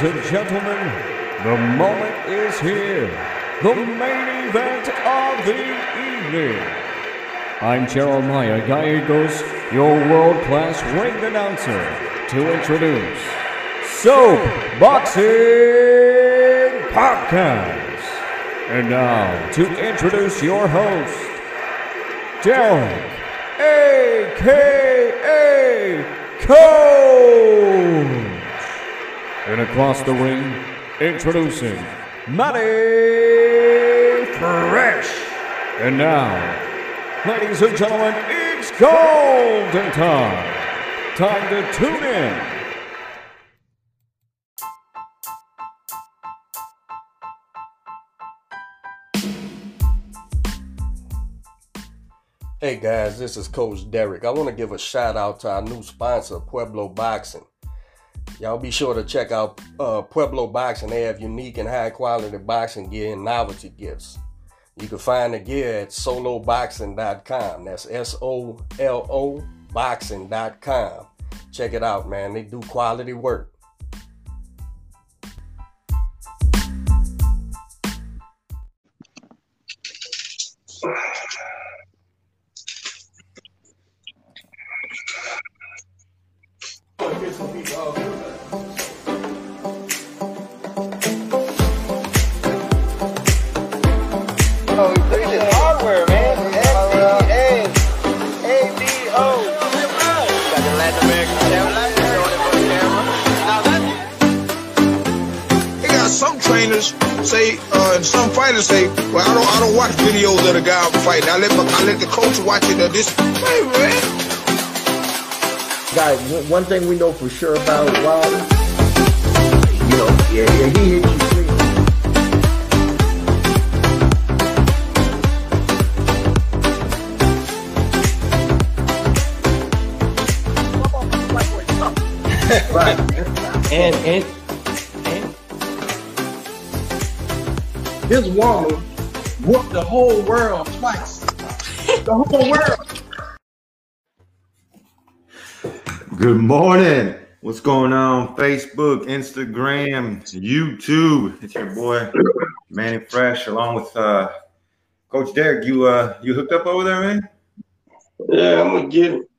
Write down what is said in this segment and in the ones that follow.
Ladies and gentlemen, the moment is here. The main event of the evening. I'm Jeremiah Gallegos, your world class ring announcer, to introduce Soap Boxing Podcast. And now, to introduce your host, Derek, a.k.a. Coach. And across the ring, introducing Manny Fresh. And now, ladies and gentlemen, it's golden time. Time to tune in. Hey guys, this is Coach Derek. I want to give a shout out to our new sponsor, Pueblo Boxing. Y'all be sure to check out uh, Pueblo Boxing. They have unique and high quality boxing gear and novelty gifts. You can find the gear at soloboxing.com. That's S O L O boxing.com. Check it out, man. They do quality work. trainers say, uh, and some fighters say, "Well, I don't, I don't watch videos of the guy I'm fighting. I let, my, I let the coach watch it." Of this, hey man, Guys, one- one thing we know for sure about Wilder, you know, yeah, yeah, he hit you clean. right. And and and This woman whooped the whole world twice. The whole world. Good morning. What's going on? Facebook, Instagram, YouTube. It's your boy Manny Fresh, along with uh, Coach Derek. You uh, you hooked up over there, man? Yeah, I'm gonna get it.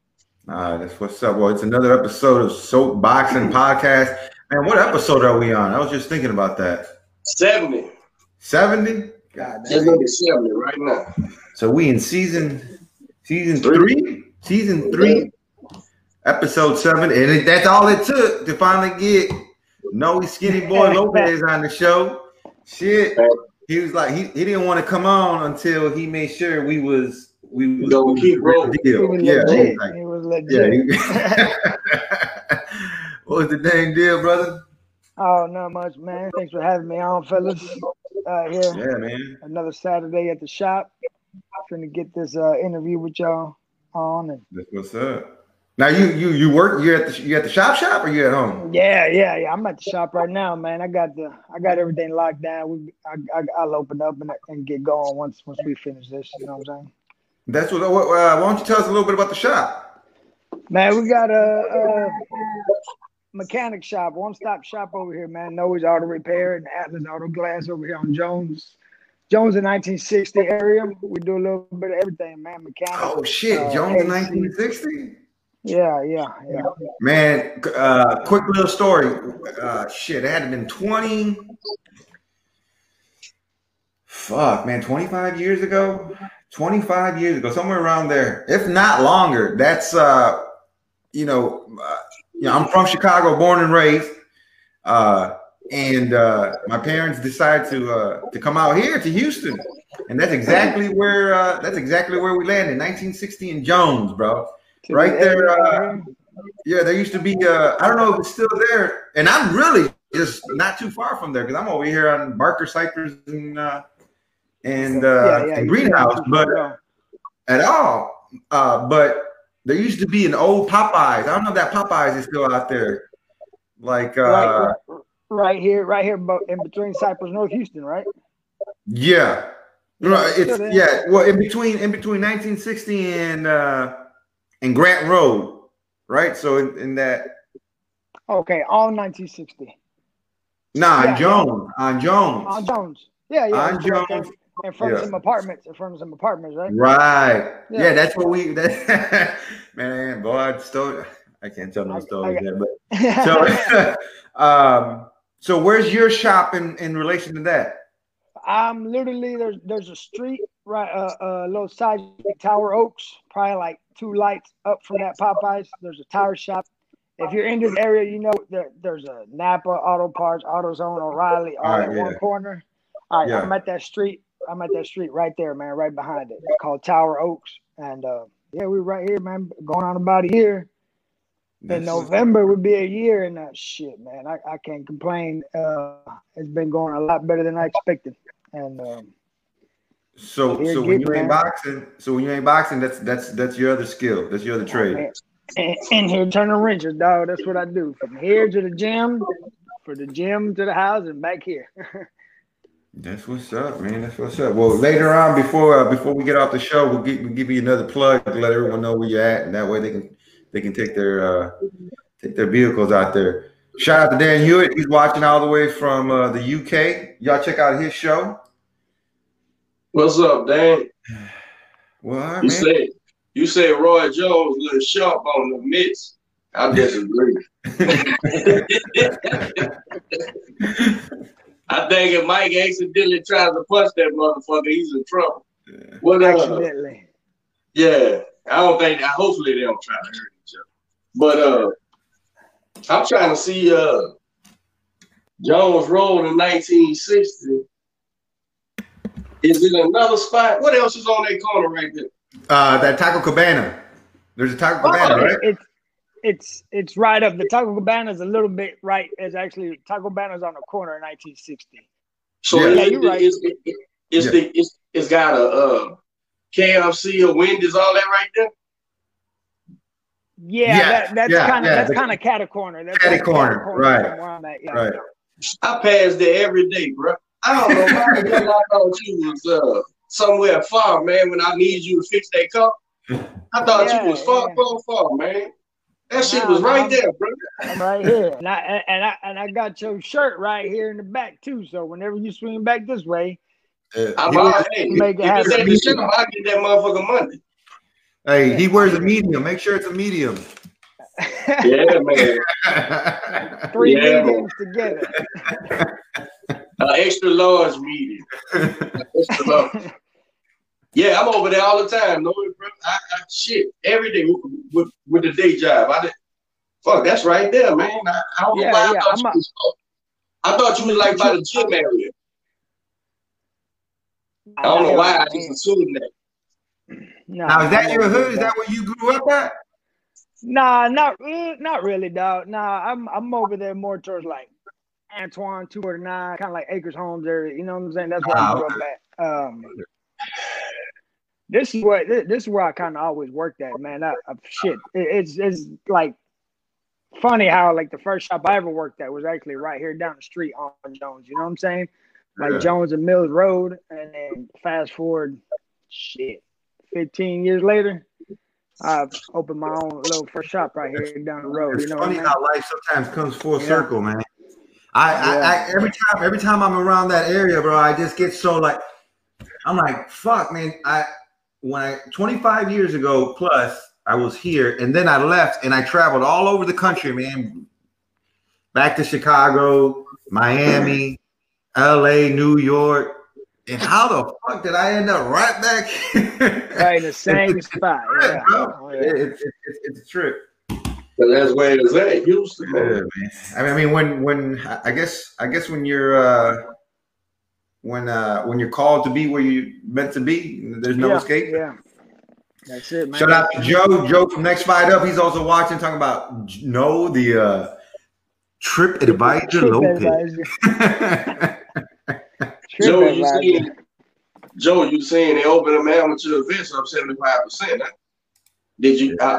Uh, that's what's up. Well, it's another episode of Soapboxing Podcast. Man, what episode are we on? I was just thinking about that. 70. 70? God It's gonna be 70 right now. So we in season season three, season three, episode seven, and it, that's all it took to finally get Noe Skinny Boy Lopez on the show. Shit, he was like he, he didn't want to come on until he made sure we was we was Gonna keep real rolling. deal. was Yeah, legit. he was like- It was yeah. he- what was the dang deal, brother? Oh, not much, man. Thanks for having me on, fellas. Uh, here, Yeah, man. another Saturday at the shop. Trying to get this uh, interview with y'all on, and That's what's up. Now you you you work you at the you at the shop shop or you at home? yeah, yeah, yeah. I'm at the shop right now, man. I got the I got everything locked down. We I, I I'll open up and, and get going once once we finish this. You know what I'm saying? That's what. Uh, why don't you tell us a little bit about the shop? Man, we got a, a mechanic shop, one stop shop over here, man. Noe's Auto Repair and Atlas Auto Glass over here on Jones. Jones in 1960 area. We do a little bit of everything, man. Mechanic. Oh shit, uh, Jones in 1960. Yeah, yeah, yeah. Man, uh, quick little story. Uh, shit, it had been 20. Fuck, man, 25 years ago? 25 years ago, somewhere around there, if not longer. That's, uh, you know, uh, know, I'm from Chicago, born and raised. Uh, and uh, my parents decided to uh, to come out here to Houston, and that's exactly where uh, that's exactly where we landed, 1960 in Jones, bro. Right the there, uh, Yeah, there used to be. Uh, I don't know if it's still there, and I'm really just not too far from there because I'm over here on Barker Cypress and uh, and uh, yeah, yeah. and Greenhouse, but at all. Uh, but there used to be an old Popeyes. I don't know if that Popeyes is still out there. Like, uh, right, right, right here, right here, in between Cypress, North Houston, right? yeah, no, Yeah, it's yeah. Well, in between in between 1960 and uh, and Grant Road, right? So in, in that Okay, all 1960. Nah, Yeah, on Jones. On Jones. On Jones. Yeah, yeah. On Jones. In front of Yeah. some apartments. In front of some apartments, right? Right. Yeah. Yeah. that's what we. That, man, boy, I stole. I can't tell no stories I- yet, but so, um, so where's your shop in in relation to that? I'm literally there's there's a street right uh, uh little side Tower Oaks, probably like two lights up from that Popeyes. There's a tire shop. If you're in this area, you know there, there's a Napa Auto Parts, AutoZone, O'Reilly, all in one corner. All right, Yeah. I'm at that street. I'm at that street right there, man, right behind it. It's called Tower Oaks, and uh, yeah, we're right here, man. Going on about a year. In November would be a year, and that shit, man. I, I can't complain. Uh, it's been going a lot better than I expected, and um, So, so when you ain't boxing, so when you ain't boxing, that's that's that's your other skill. That's your other trade. And in here turning wrenches, dog. That's what I do. From here to the gym, for the gym to the house, and back here. That's what's up, man. That's what's up. Well, later on, before uh, before we get off the show, we'll, give we'll give you another plug to let everyone know where you're at, and that way they can they can take their uh, take their vehicles out there. Shout out to Dan Hewitt. He's watching all the way from uh, the UK. Y'all check out his show. What's up, Dan? Well, right, You man. said you said Roy Jones a little sharp on the mitts. I disagree. I think if Mike accidentally tries to punch that motherfucker, he's in trouble. What uh, Accidentally. yeah, I don't think. Hopefully they don't try to hurt each other. But uh, I'm trying to see uh Jones Road in 1960. Is it another spot? What else is on that corner right there? Uh, that Taco Cabana. There's a Taco Oh, Cabana, right? It's it's it's right up. The Taco Cabana's a little bit right. It's actually Taco Cabana's on the corner in 1960. So Yeah. is Yeah, you're right. It's, it, it- it's Yeah. the it's, it's got a uh, KFC or Wendy's, all that right there. Yeah, Yeah, that, that's yeah, kind of yeah, that's kind of cat corner. That's Catty like corner, right, I'm at. Right. I pass there every day, bro. I don't know why the hell I thought you was uh, somewhere far, man. When I need you to fix that car, I thought Yeah, you was far, yeah. far, far, man. That shit was right I'm- there, bro. I'm right here, and I and I and I got your shirt right here in the back too. So whenever you swing back this way, Uh, I'm he all wears- hey, Make it if happen. at the shop, I get that motherfucker Monday. hey, he wears a medium. Make sure it's a medium. Yeah, man. three Yeah. mediums together. Uh, extra large medium. Extra large. Yeah, I'm over there all the time. No. I, I shit every day with, with, with the day job. I did, fuck, that's right there, man. I, I don't know Yeah, why I thought I'm you a- was. I thought you was like by the gym area. I don't know why I just assumed that. No, Now, is that your hood? Is that where you grew up at? Nah, not uh, not really, dog. Nah, I'm I'm over there more towards like Antoine two or nine, kind of like Acres Homes area. You know what I'm saying? That's where Ah, I grew up at. Um, this is what this, is where I kind of always worked at, man. I, I, shit, it, it's it's like funny how like the first shop I ever worked at was actually right here down the street on Jones. You know what I'm saying? Like Yeah. Jones and Mills Road, and then fast forward, shit, 15 years later. I've opened my own little first shop right here down the road. It's You know what I funny mean? how life sometimes comes full Yeah. circle, man. I, I, I every time every time I'm around that area, bro, I just get so like I'm like, fuck, man. I when I 25 years ago plus I was here and then I left and I traveled all over the country, man. Back to Chicago, Miami, LA, New York. And how the fuck did I end up right back here? Right in the same spot. Trip, Yeah. Oh, yeah. it- it- it- it's a trip. But that's where it's at, Houston, Yeah, man. man. I mean, I mean, when when I guess I guess when you're uh, when uh, when you're called to be where you're meant to be, there's no yeah, escape. Yeah. That's it, man. Shout out to Joe. Joe from Next Fight Up. He's also watching, talking about no the uh, Trip Advisor Trip Lopez. advisor. Trip Joe, you advisor. saying Joe, you saying they opened a amateur events up 75 percent Did you uh,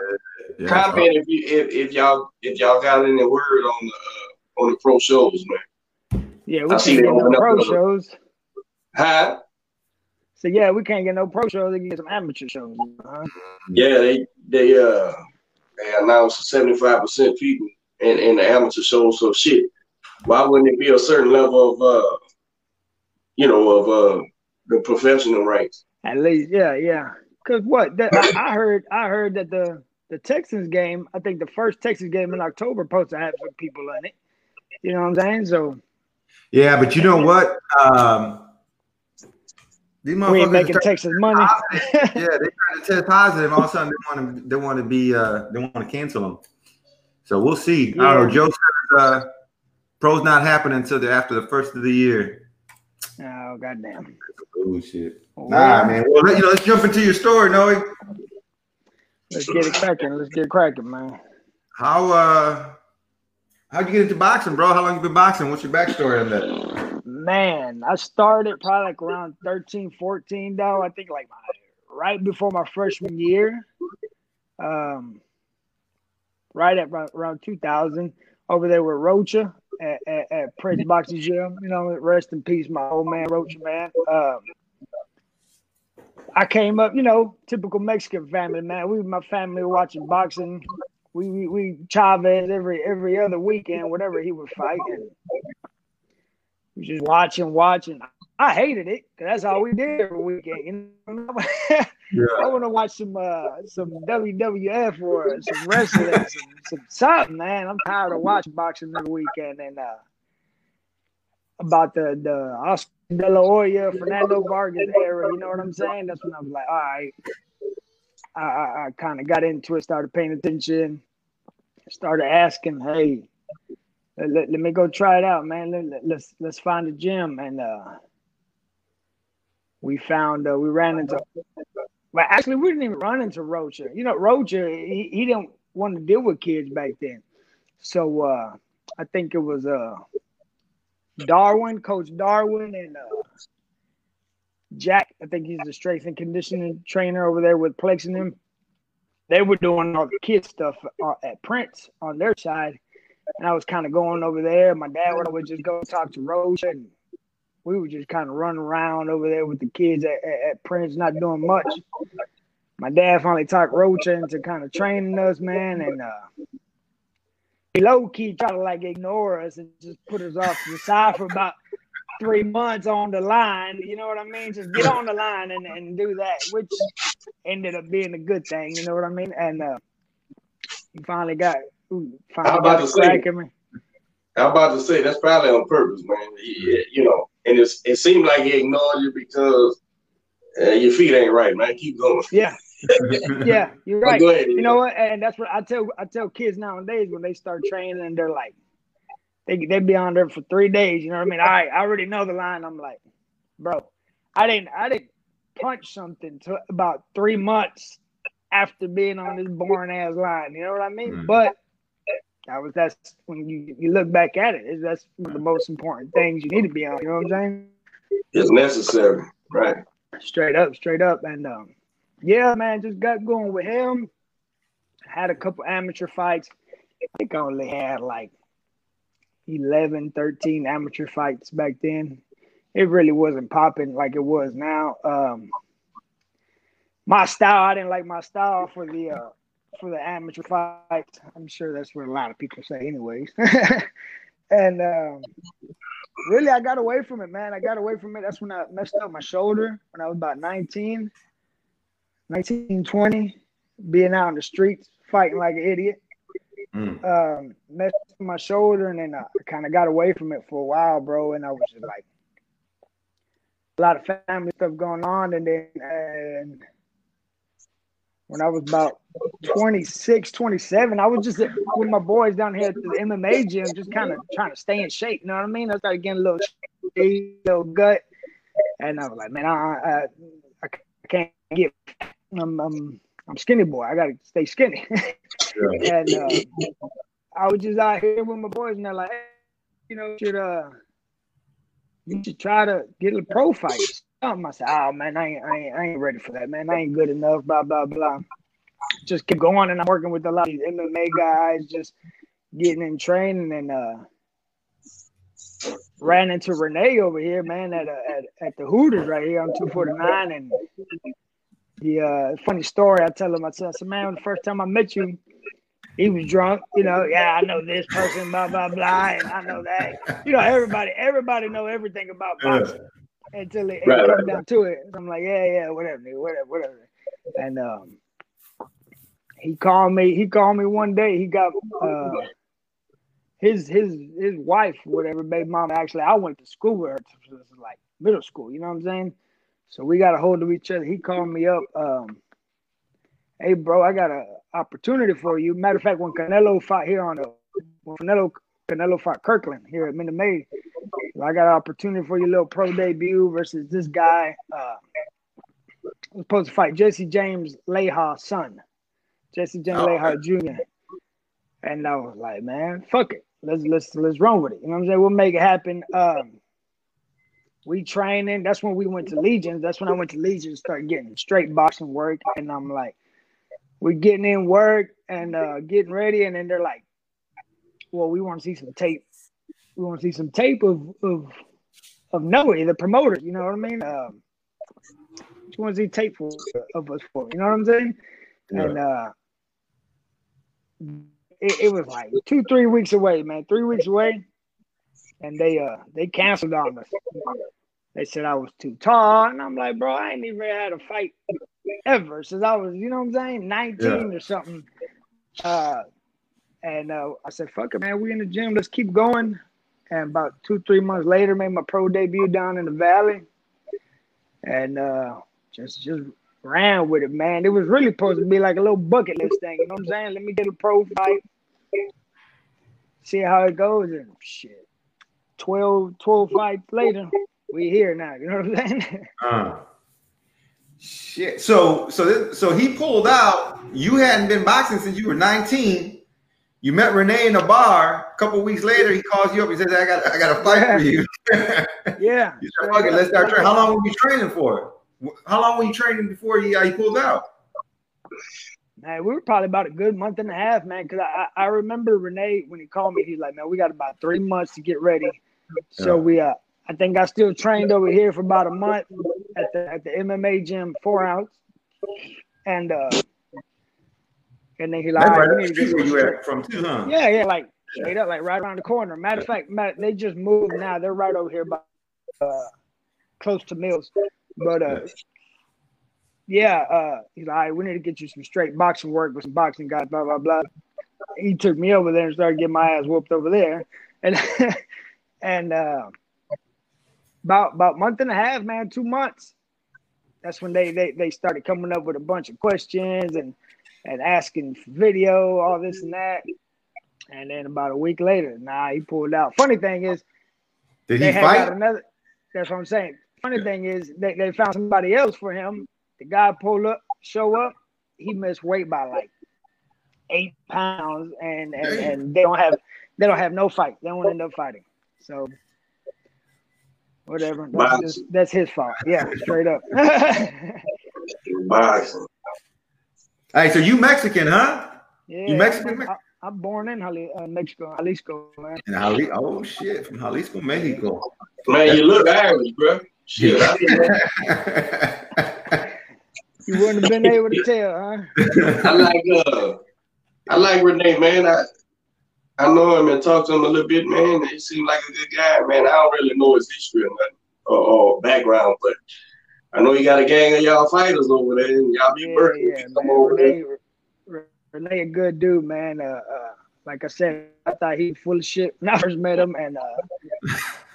Yeah, comment if you if, if y'all if y'all got any word on the uh, on the pro shows, man? Yeah, I we see can't they get no open up pro another- shows. Huh? So yeah, we can't get no pro shows. They can get some amateur shows. Huh? Yeah, they they uh they announced 75 percent people in, in the amateur shows. So shit, why wouldn't it be a certain level of uh, you know, of uh the professional ranks? At least, yeah, yeah. Cause what that, I, I heard, I heard that the the Texans game, I think the first Texas game in October, supposed to have some people in it. You know what I'm saying? So Yeah, but you know what? Um, these we ain't making Texas money. yeah, they trying to test positive. All of a sudden, they want to they want to be uh, they want to cancel them. So we'll see. I don't know. Yeah. Joe says uh, pro's not happening until the, after the first of the year. oh goddamn. Oh shit. Nah, man. Well, let- you know, let's jump into your story, Noe. Let's get it cracking. Let's get cracking, man. How uh, how'd you get into boxing, bro? How long you been boxing? What's your backstory on that? Man, I started probably like around 13, 14, though. I think like my, right before my freshman year. Um, right at around, around 2000, over there with Rocha at, at, at Prince Boxing Gym. You know, rest in peace, my old man, Rocha, man. Um, I came up, you know, typical Mexican family, man. We, my family, watching boxing. We, we, we Chavez every every other weekend, whatever he would fight, we just watching, watching. I hated it because that's all we did every weekend. You know? I want to watch some uh, some WWF or some wrestling, some, some something, man. I'm tired of watching boxing every weekend and uh, about the the Oscar De La Hoya, Fernando Vargas era. You know what I'm saying? That's when I was like, all right. I, I, I kind of got into it, started paying attention, started asking, hey, let, let, me go try it out, man. Let, let, let's let's find a gym, and uh, we found uh, we ran into. Well, actually, we didn't even run into Rocha. You know, Rocha he, he didn't want to deal with kids back then, so uh, I think it was uh, Darwin, Coach Darwin, and uh, Jack. I think he's the strength and conditioning trainer over there with Plex them. They were doing all the kid stuff uh, at Prince on their side, and I was kind of going over there. My dad would always just go talk to Rocha, and we would just kind of run around over there with the kids at, at, at Prince, not doing much. My dad finally talked Rocha into kind of training us, man, and uh, he low key tried to like ignore us and just put us off to the side for about three months on the line. You know what I mean? Just get on the line and, and do that, which ended up being a good thing. You know what I mean? And uh, he finally got ooh, finally How about to say- I'm about to say that's probably on purpose, man. He, you know, and it's, it seemed like he ignored you because uh, your feet ain't right, man. Keep going. Yeah. yeah, you're right. ahead, You you know what? And that's what I tell I tell kids nowadays when they start training and they're like, they they be on there for three days. You know what I mean? All right, I already know the line. I'm like, bro, I didn't I didn't punch something to about three months after being on this boring ass line. You know what I mean? Mm. But that was that's when you you look back at it, is that's one of the most important things you need to be on. You know what I'm saying? It's necessary, right? straight up, straight up. And um, yeah, man, just got going with him. Had a couple amateur fights. I think I only had like 11, 13 amateur fights back then. It really wasn't popping like it was now. Um, my style, I didn't like my style for the uh, for the amateur fight. I'm sure that's what a lot of people say, anyways. and um, really, I got away from it, man. I got away from it. That's when I messed up my shoulder when I was about 19, 19, 20, being out in the streets fighting like an idiot. Mm. Um, messed up my shoulder, and then I kind of got away from it for a while, bro. And I was just like, a lot of family stuff going on, and then and when I was about 26, 27, I was just with my boys down here at the MMA gym, just kind of trying to stay in shape. You know what I mean? I started getting a little, a little gut, and I was like, man, I, I, I can't get. I'm, I'm, I'm skinny boy. I gotta stay skinny. and uh, I was just out here with my boys, and they're like, hey, you know, you should uh, you should try to get a pro fight. Something. I said, oh man, I ain't, I ain't, I ain't ready for that, man. I ain't good enough. Blah blah blah. Just keep going, and I'm working with a lot of these MMA guys, just getting in training, and uh, ran into Renee over here, man, at, uh, at at the Hooters right here on 249, and the uh, funny story I tell him, I said, I said, man, the first time I met you, he was drunk. You know, yeah, I know this person, blah blah blah, and I know that. You know, everybody, everybody know everything about boxing until it, it Right, comes right, down to it. I'm like, yeah, yeah, whatever, whatever, whatever. And um, he called me. He called me one day. He got uh, his his his wife, whatever, baby mama. Actually, I went to school with her, this is like middle school. You know what I'm saying? So we got a hold of each other. He called me up. Um, hey, bro, I got a opportunity for you. Matter of fact, when Canelo fought here on the when Canelo Canelo fought Kirkland here at Minute Maid, I got an opportunity for your little pro debut versus this guy. Uh, was supposed to fight Jesse James Leija's son, Jesse James Oh, Jr. And I was like, man, fuck it. Let's let's let's run with it. You know what I'm saying? We'll make it happen. Um, we training. That's when we went to Legions. That's when I went to Legions, to start getting straight boxing work. And I'm like, we're getting in work and uh, getting ready. And then they're like, well, we want to see some tape. We want to see some tape of of of Noe, the promoter. You know what I mean? Um, you want to see tape for, of us for? You know what I'm saying? And uh, it, it was like two, three weeks away, man. Three weeks away, and they uh they canceled on us. They said I was too tall, and I'm like, bro, I ain't even had a fight ever since I was, you know what I'm saying, 19 or something. Uh, and uh, I said, fuck it, man. We in the gym. Let's keep going. And about two, three months later, made my pro debut down in the valley, and uh, just just ran with it, man. It was really supposed to be like a little bucket list thing. You know what I'm saying? Let me get a pro fight, see how it goes, and shit. 12, 12 fights later, we here now. You know what I'm saying? Uh, shit. So so this, so he pulled out. You hadn't been boxing since you were 19. You met Renee in a bar. A couple weeks later, he calls you up. He says, "I got I got a fight for you." yeah. you said, "Fuck it, let's start training." How long were you training for? How long were you training before he uh, he pulled out? Man, we were probably about a good month and a half, man. Because I, I remember Renee when he called me, he's like, "Man, we got about three months to get ready." So we, uh, I think I still trained over here for about a month at the at the MMA gym, four ounce, and uh, and then he like, That's "All right. right, we That's need to get where some you at from too, huh? Yeah, yeah, like straight up, like right around the corner. Matter of fact, Matt, they just moved now. They're right over here, by uh, close to Mills. But uh, yeah, uh, he's like, right, we need to get you some straight boxing work with some boxing guys. Blah blah blah. He took me over there and started getting my ass whooped over there, and and uh, about about month and a half, man, two months. That's when they they they started coming up with a bunch of questions and and asking for video, all this and that. And then about a week later, nah, he pulled out. Funny thing is, Did he fight? another. That's what I'm saying. Funny thing is, they, they found somebody else for him. The guy pulled up, show up. He missed weight by like eight pounds, and and, and they don't have they don't have no fight. They don't end up fighting. So whatever. That's, just, that's his fault. Yeah, straight up. Boxing. Hey, so you Mexican, huh? yeah, You Mexican? I, I'm born in Jali- uh, Mexico, Jalisco, man. And Jali- oh shit, from Jalisco, Mexico. Man, you look Irish, bro. Shit, I didn't know. You wouldn't have been able to tell, huh? I like uh, I like Renee, man. I I know him and talked to him a little bit, man. He seemed like a good guy, man. I don't really know his history or nothing or, or background, but I know he got a gang of y'all fighters over there, and y'all be Yeah, working. yeah, come man. over. Renee, Re- Renee, a good dude, man. Uh, uh, like I said, I thought he was full of shit when I first met him, and uh,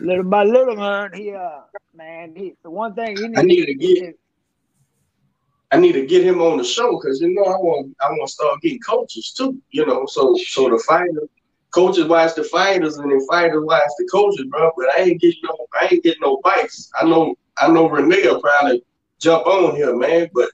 little by little, man, he, uh, man, he. The one thing he I need to get I need to get him on the show because you know I want I want to start getting coaches too. You know, so so the fighter coaches watch the fighters and the fighters watch the coaches, bro. But I ain't getting no I ain't getting no bites. I know I know Renee will probably jump on here, man. But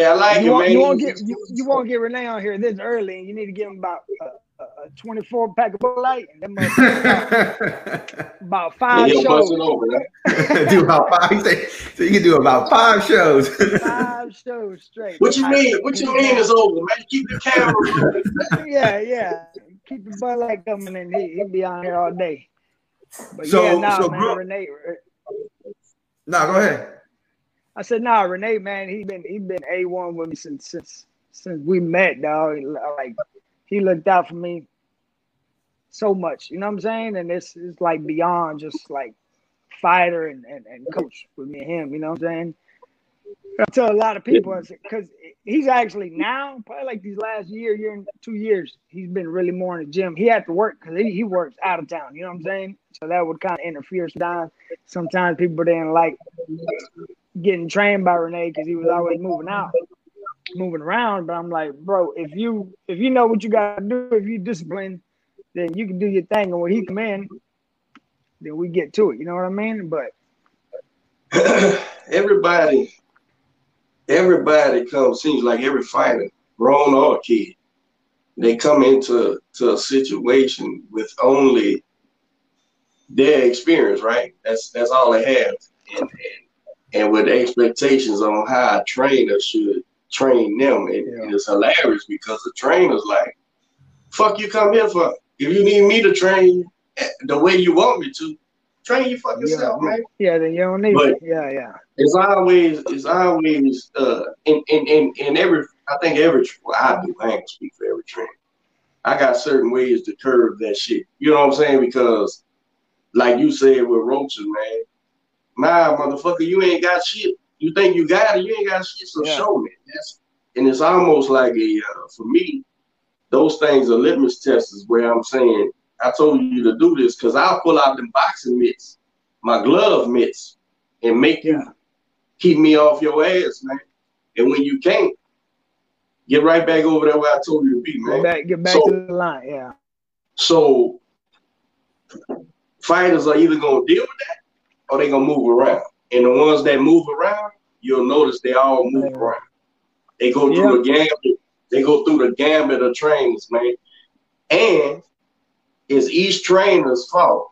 yeah, I like you it, won't, man. you won't get you, you won't get Renee on here this early. And you need to give him about a, a, a 24 pack of Bud Light and about, about five he'll shows. over, do about five. he say- So you can do about five shows. Five shows straight. What you mean? What you mean is over, man? Keep the camera yeah, yeah. Keep the Bud Light coming in. He he'll be on here all day. But So- yeah, nah, so man, bro- Renee. Uh, no, go ahead. I said, nah, Renee, man, he been he been a one with me since since since we met, dog. Like he looked out for me so much. You know what I'm saying? And this is like beyond just like fighter and, and, and coach with me and him. You know what I'm saying? I tell a lot of people because he's actually now probably like these last year, year and two years, he's been really more in the gym. He had to work because he, he works out of town. You know what I'm saying? So that would kind of interfere sometimes. Sometimes people didn't like getting trained by Renee because he was always moving out, moving around. But I'm like, bro, if you if you know what you got to do, if you discipline, then you can do your thing. And when he come in, then we get to it. You know what I mean? But everybody, everybody comes. Seems like every fighter, grown or kid, they come into to a situation with only their experience. Right? That's that's all they have, and and, and with expectations on how a trainer should train them. And, Yeah. It's hilarious because the trainer's like, "Fuck you, come here for." If you need me to train eh, the way you want me to, train you fuck yourself, yeah, man yeah, then you don't need But- it. Yeah, yeah. it's always it's always uh in in in, in every I think every well, I do I ain't gonna speak for every trainer. I got certain ways to curb that shit. You know what I'm saying? Because like you said with roaches, man. Nah, motherfucker, you ain't got shit. You think you got it, you ain't got shit, so Yeah. show me. That's and it's almost like a uh, for me, those things are litmus tests where I'm saying, I told you to do this because I'll pull out them boxing mitts, my glove mitts, and make you keep me off your ass, man. And when you can't, get right back over there where I told you to be, Get man. back, get back So- to the line. Yeah. So fighters are either gonna deal with that or they gonna move around. And the ones that move around, you'll notice they all move Yeah. around. They go through the gambit. They go through the gambit of trainers, man. And it's each trainer's fault.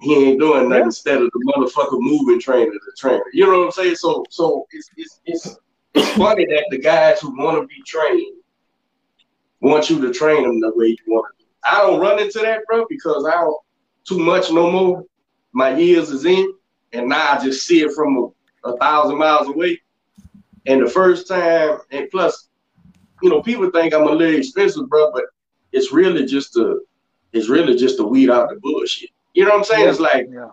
He ain't doing nothing Yeah. instead of the motherfucker moving trainer to trainer. You know what I'm saying? So so it's it's it's, it's funny that the guys who want to be trained want you to train them the way you want to. I don't run into that, bro, because I don't too much no more. My years is in, and now I just see it from a, a thousand miles away. And the first time, and plus, you know, people think I'm a little expensive, bro, but it's really just to, it's really just to weed out the bullshit. You know what I'm saying? It's like Yeah.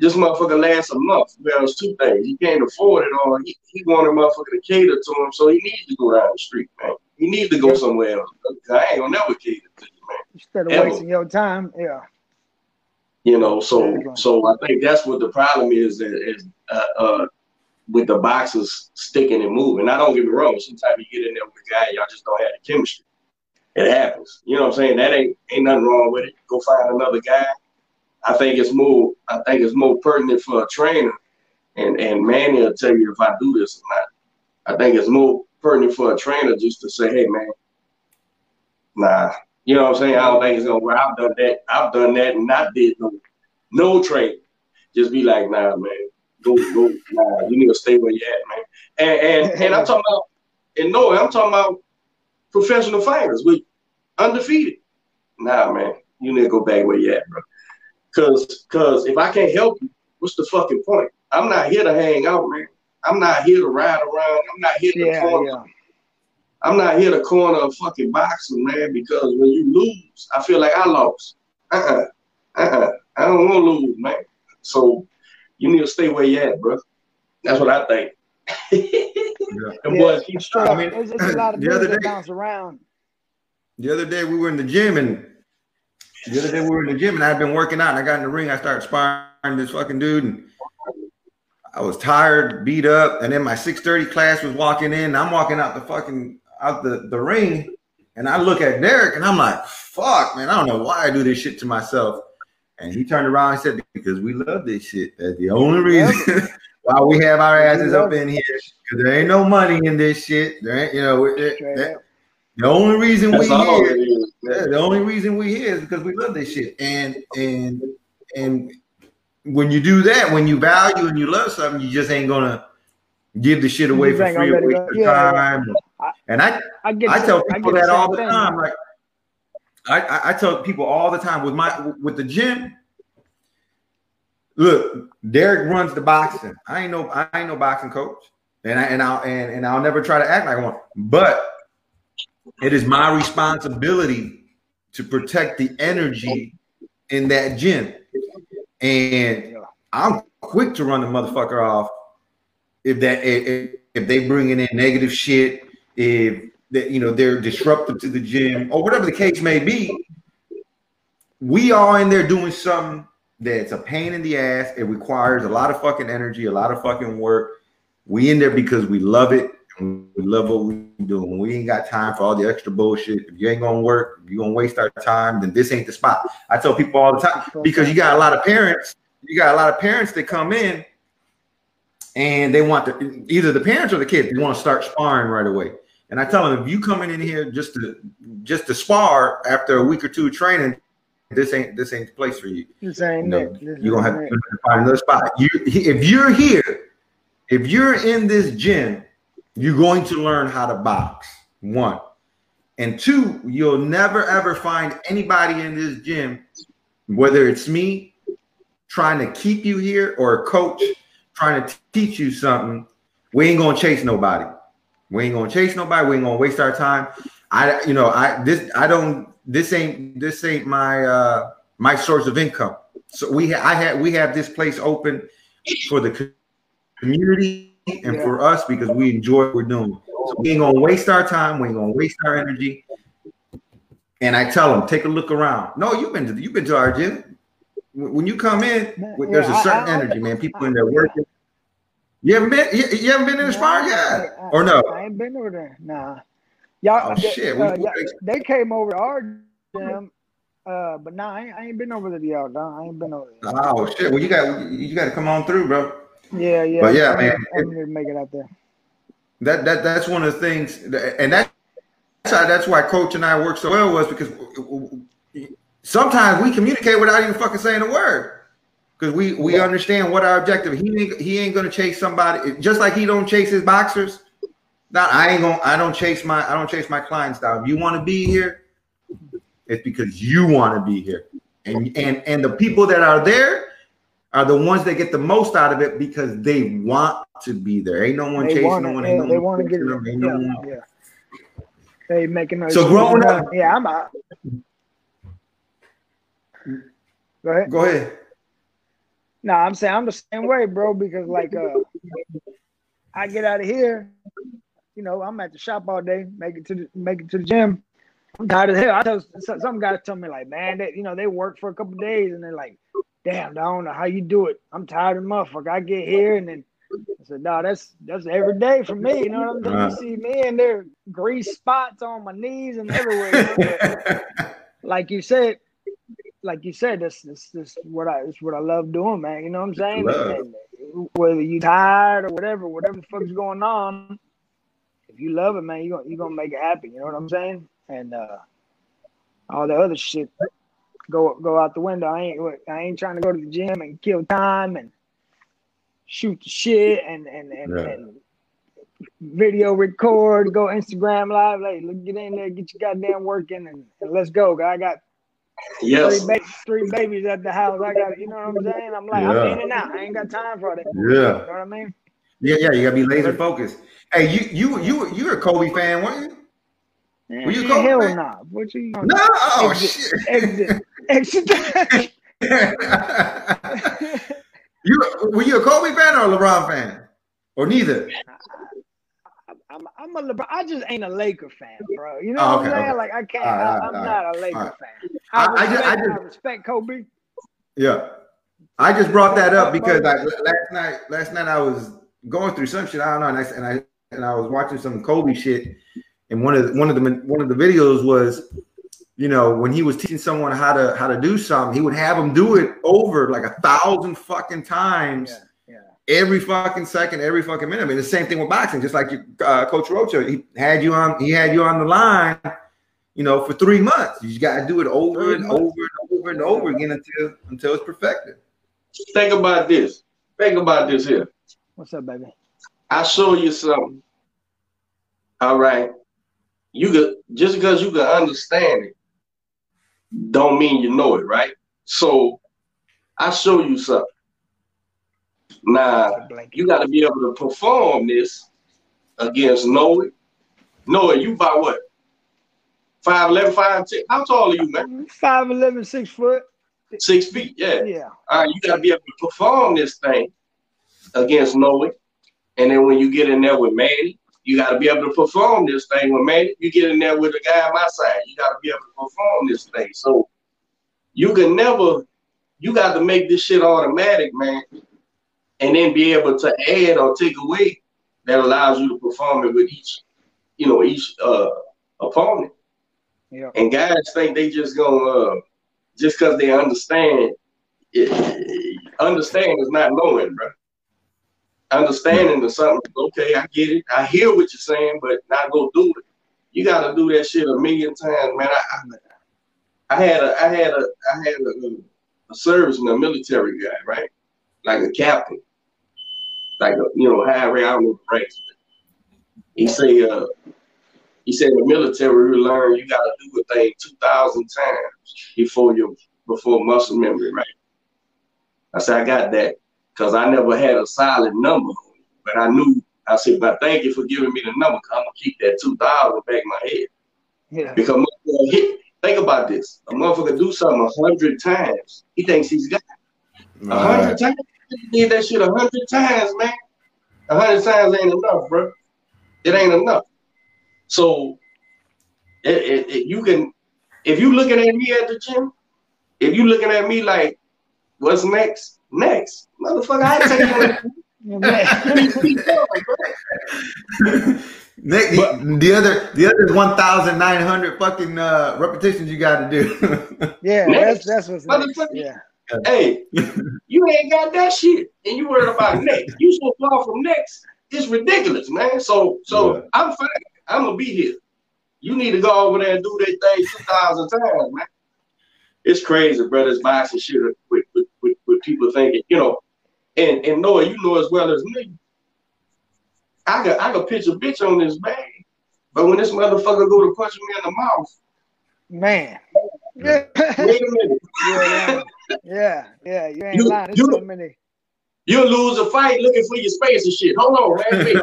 this motherfucker lasts a month. Well, it's two things. He can't afford it, or he, he wanted motherfucker to cater to him, so he needs to go down the street, man. He needs to go somewhere else. I ain't gonna never cater to you, man. Instead of Ever. wasting your time. Yeah. You know, so There you go. so I think that's what the problem is is, is uh, uh, with the boxers sticking and moving. I don't get me wrong. Sometimes you get in there with a guy, y'all just don't have the chemistry. It happens. You know what I'm saying? That ain't ain't nothing wrong with it. Go find another guy. I think it's more. I think it's more pertinent for a trainer, and and Manny will tell you if I do this or not. I think it's more pertinent for a trainer just to say, hey man, nah. You know what I'm saying? I don't think it's gonna work. I've done that. I've done that and I did no no training. Just be like, nah, man, go go. Nah, you need to stay where you at, man. And and and I'm talking about, and no, I'm talking about professional fighters with undefeated. Nah, man, you need to go back where you at, bro. Cause cause if I can't help you, what's the fucking point? I'm not here to hang out, man. I'm not here to ride around. I'm not here to Yeah, corner. yeah. I'm not here to corner a fucking boxing, man, because when you lose, I feel like I lost. Uh-uh. Uh-uh. I don't want to lose, man. So you need to stay where you at, bro. That's what I think. Them Yeah, boys keep straight I mean, It's, it's a lot of the other day- bounce around. The other day we were in the gym and the other day we were in the gym and I'd been working out and I got in the ring. I started sparring this fucking dude and I was tired, beat up, and then my 6:30 class was walking in. I'm walking out the fucking out the, the ring, and I look at Derek and I'm like, fuck, man, I don't know why I do this shit to myself. And he turned around and said, Because we love this shit. That's the only reason why we have our asses up in here. Because there ain't no money in this shit. There ain't, you know, it- it- that- the only reason That's we all here yeah, the only reason we here is because we love this shit. And and and when you do that, when you value and you love something, you just ain't gonna give the shit away for free or waste go. your Yeah, And I I get. I tell I people get that all the thing. time. Like I, I I tell people all the time with my with the gym. Look, Derek runs the boxing. I ain't no I ain't no boxing coach, and I and I'll and, and I'll never try to act like one. But it is my responsibility to protect the energy in that gym. And I'm quick to run the motherfucker off if that if, if they bringing in negative shit, if that you know they're disruptive to the gym or whatever the case may be. We are in there doing something that's a pain in the ass. It requires a lot of fucking energy, a lot of fucking work. We in there because we love it. We love what we doing. We ain't got time for all the extra bullshit. If you ain't gonna work, if you gonna waste our time, then this ain't the spot. I tell people all the time because you got a lot of parents. You got a lot of parents that come in and they want to either the parents or the kids. They want to start sparring right away. And I tell them if you coming in here just to just to spar after a week or two of training, this ain't this ain't the place for you. This ain't You know, it. This you're gonna have ain't to find another spot. You if you're here, if you're in this gym, you're going to learn how to box. One. And two, you'll never ever find anybody in this gym, whether it's me trying to keep you here or a coach trying to teach you something. We ain't gonna chase nobody. We ain't gonna chase nobody. We ain't gonna waste our time. I, you know, I this I don't. This ain't this ain't my uh my source of income. So we ha- I had we have this place open for the community and for us because we enjoy what we're doing. So we ain't gonna waste our time. We ain't gonna waste our energy. And I tell them, take a look around. No, you've been to you've been to our gym. When you come in, with- there's a Yeah, I- certain I- energy, man. People in there working. You haven't been you, you haven't been in the sparring yet, I- or no? I ain't been over there. Nah. Y'all, Oh, they, shit, uh, we- they came over to our gym, uh, but nah, I ain't, I ain't been over there to y'all. Nah, I ain't been over there. Oh shit! Well, you got you got to come on through, bro. Yeah, yeah. But yeah, I'm, man, I'm gonna make it out there. That that that's one of the things, and that- that's how that's why Coach and I work so well was because sometimes we communicate without even fucking saying a word because we we understand what our objective. He ain't, he ain't gonna chase somebody just like he don't chase his boxers. Not I ain't gonna I don't chase my I don't chase my clients down. If you want to be here, it's because you want to be here, and and and the people that are there are the ones that get the most out of it because they want to be there. Ain't no one They chasing no one. They, no they want to get them, ain't no Yeah, one- yeah. They making those. So growing up- yeah, I'm out. Go ahead. Go ahead. No, I'm saying I'm the same way, bro. Because like, uh, I get out of here, you know, I'm at the shop all day, make it to the make it to the gym. I'm tired as hell. I tell some guys tell me like, man, that you know they work for a couple days and they're like, damn, I don't know how you do it. I'm tired of motherfucker. I get here and then I said, no, that's that's every day for me. You know what I'm saying? You see me and there grease spots on my knees and everywhere. you know? But like you said, like you said, this this this what I it's what I love doing, man. You know what I'm saying? Love. And- and whether you're tired or whatever, whatever the fuck's going on, if you love it, man, you gonna you gonna make it happen. You know what I'm saying? And uh all the other shit go go out the window. I ain't I ain't trying to go to the gym and kill time and shoot the shit and and and, Yeah. and video record, go Instagram live. Like, look, get in there, get your goddamn work in, and, and let's go. I got Yes. three, ba- three babies at the house. I got, you know what I'm saying? I'm like, Yeah. I'm in and out. I ain't got time for that. Yeah. You know what I mean? Yeah, yeah, you gotta be laser focused. Hey, you you you you're a Kobe fan, weren't you? Were you Kobe hell fan? nah. What you? No, oh exit, shit. exit, exit. you were you a Kobe fan or a LeBron fan? Or neither? I'm, I'm a LeBron. I just ain't a Laker fan, bro. You know Oh, what I'm saying? okay. Like I can't. Right, I, I'm right, not a Laker right. fan. I, I- I just- I just- respect Kobe. Yeah. I just brought that up because I last night last night I was going through some shit. I don't know, and I and I and I was watching some Kobe shit, and one of the, one of the one of the videos was, you know, when he was teaching someone how to how to do something, he would have them do it over like a thousand fucking times. Every fucking second, every fucking minute. I mean, the same thing with boxing. Just like you, uh, Coach Rocha, he had you on. He had you on the line, you know, for three months. You just got to do it over and over and over and over again until until it's perfected. Think about this. Think about this here. What's up, baby? I show you something. All right. You could just because you can understand it, don't mean you know it, right? So I show you something. Now you got to be able to perform this against Noe. Noe, you about what? 5'11", 5'10". How tall are you, man? 5'11", 6 foot. Six feet, yeah. Yeah. All right, you gotta be able to perform this thing against Noe. And then when you get in there with Manny, you gotta be able to perform this thing with Manny. You get in there with a guy on my side, you gotta be able to perform this thing. So you can never, you got to make this shit automatic, man, and then be able to add or take away that allows you to perform it with each, you know, each uh opponent. Yeah. And guys think they just gonna uh, just because they understand. It, understand is not knowing, bro. Understanding is something. Okay, I get it. I hear what you're saying, but not go do it. You got to do that shit a million times, man. I, I, I had a, I had a, I had a, a service in the military guy, right? Like a captain, like you know, high rank, I don't know the ranks. He say, uh, he said in the military you learn you gotta do a thing two thousand times before you before muscle memory, right? I said I got that because I never had a solid number, but I knew I said, but thank you for giving me the number. i I'm gonna keep that two thousand back in my head. Yeah. Because motherfucker hit, think about this: a motherfucker do something a hundred times, he thinks he's got a hundred times. He did that shit a hundred times, man. A hundred times ain't enough, bro. It ain't enough. So it, it, it, you can, if you looking at me at the gym, if you looking at me like, what's next? Next, motherfucker, I take you. Nick, the, the other the other one thousand nine hundred fucking uh, repetitions you got to do. Yeah, that's that's what's next. Yeah. Hey, you ain't got that shit, and you worried about next. You so far from next, it's ridiculous, man. So, so Yeah. I'm fine. I'm gonna be here. You need to go over there and do that thing two thousand times, man. It's crazy, brothers boxing shit with, with, with, with people thinking, you know, and and Noe, you know as well as me. I got I could pitch a bitch on this bag, but when this motherfucker go to punch me in the mouth, Man. Yeah. wait a minute. yeah, yeah, yeah. You ain't You- lying. There's you- so many. You'll lose a fight looking for your space and shit. Hold on, man. Wait.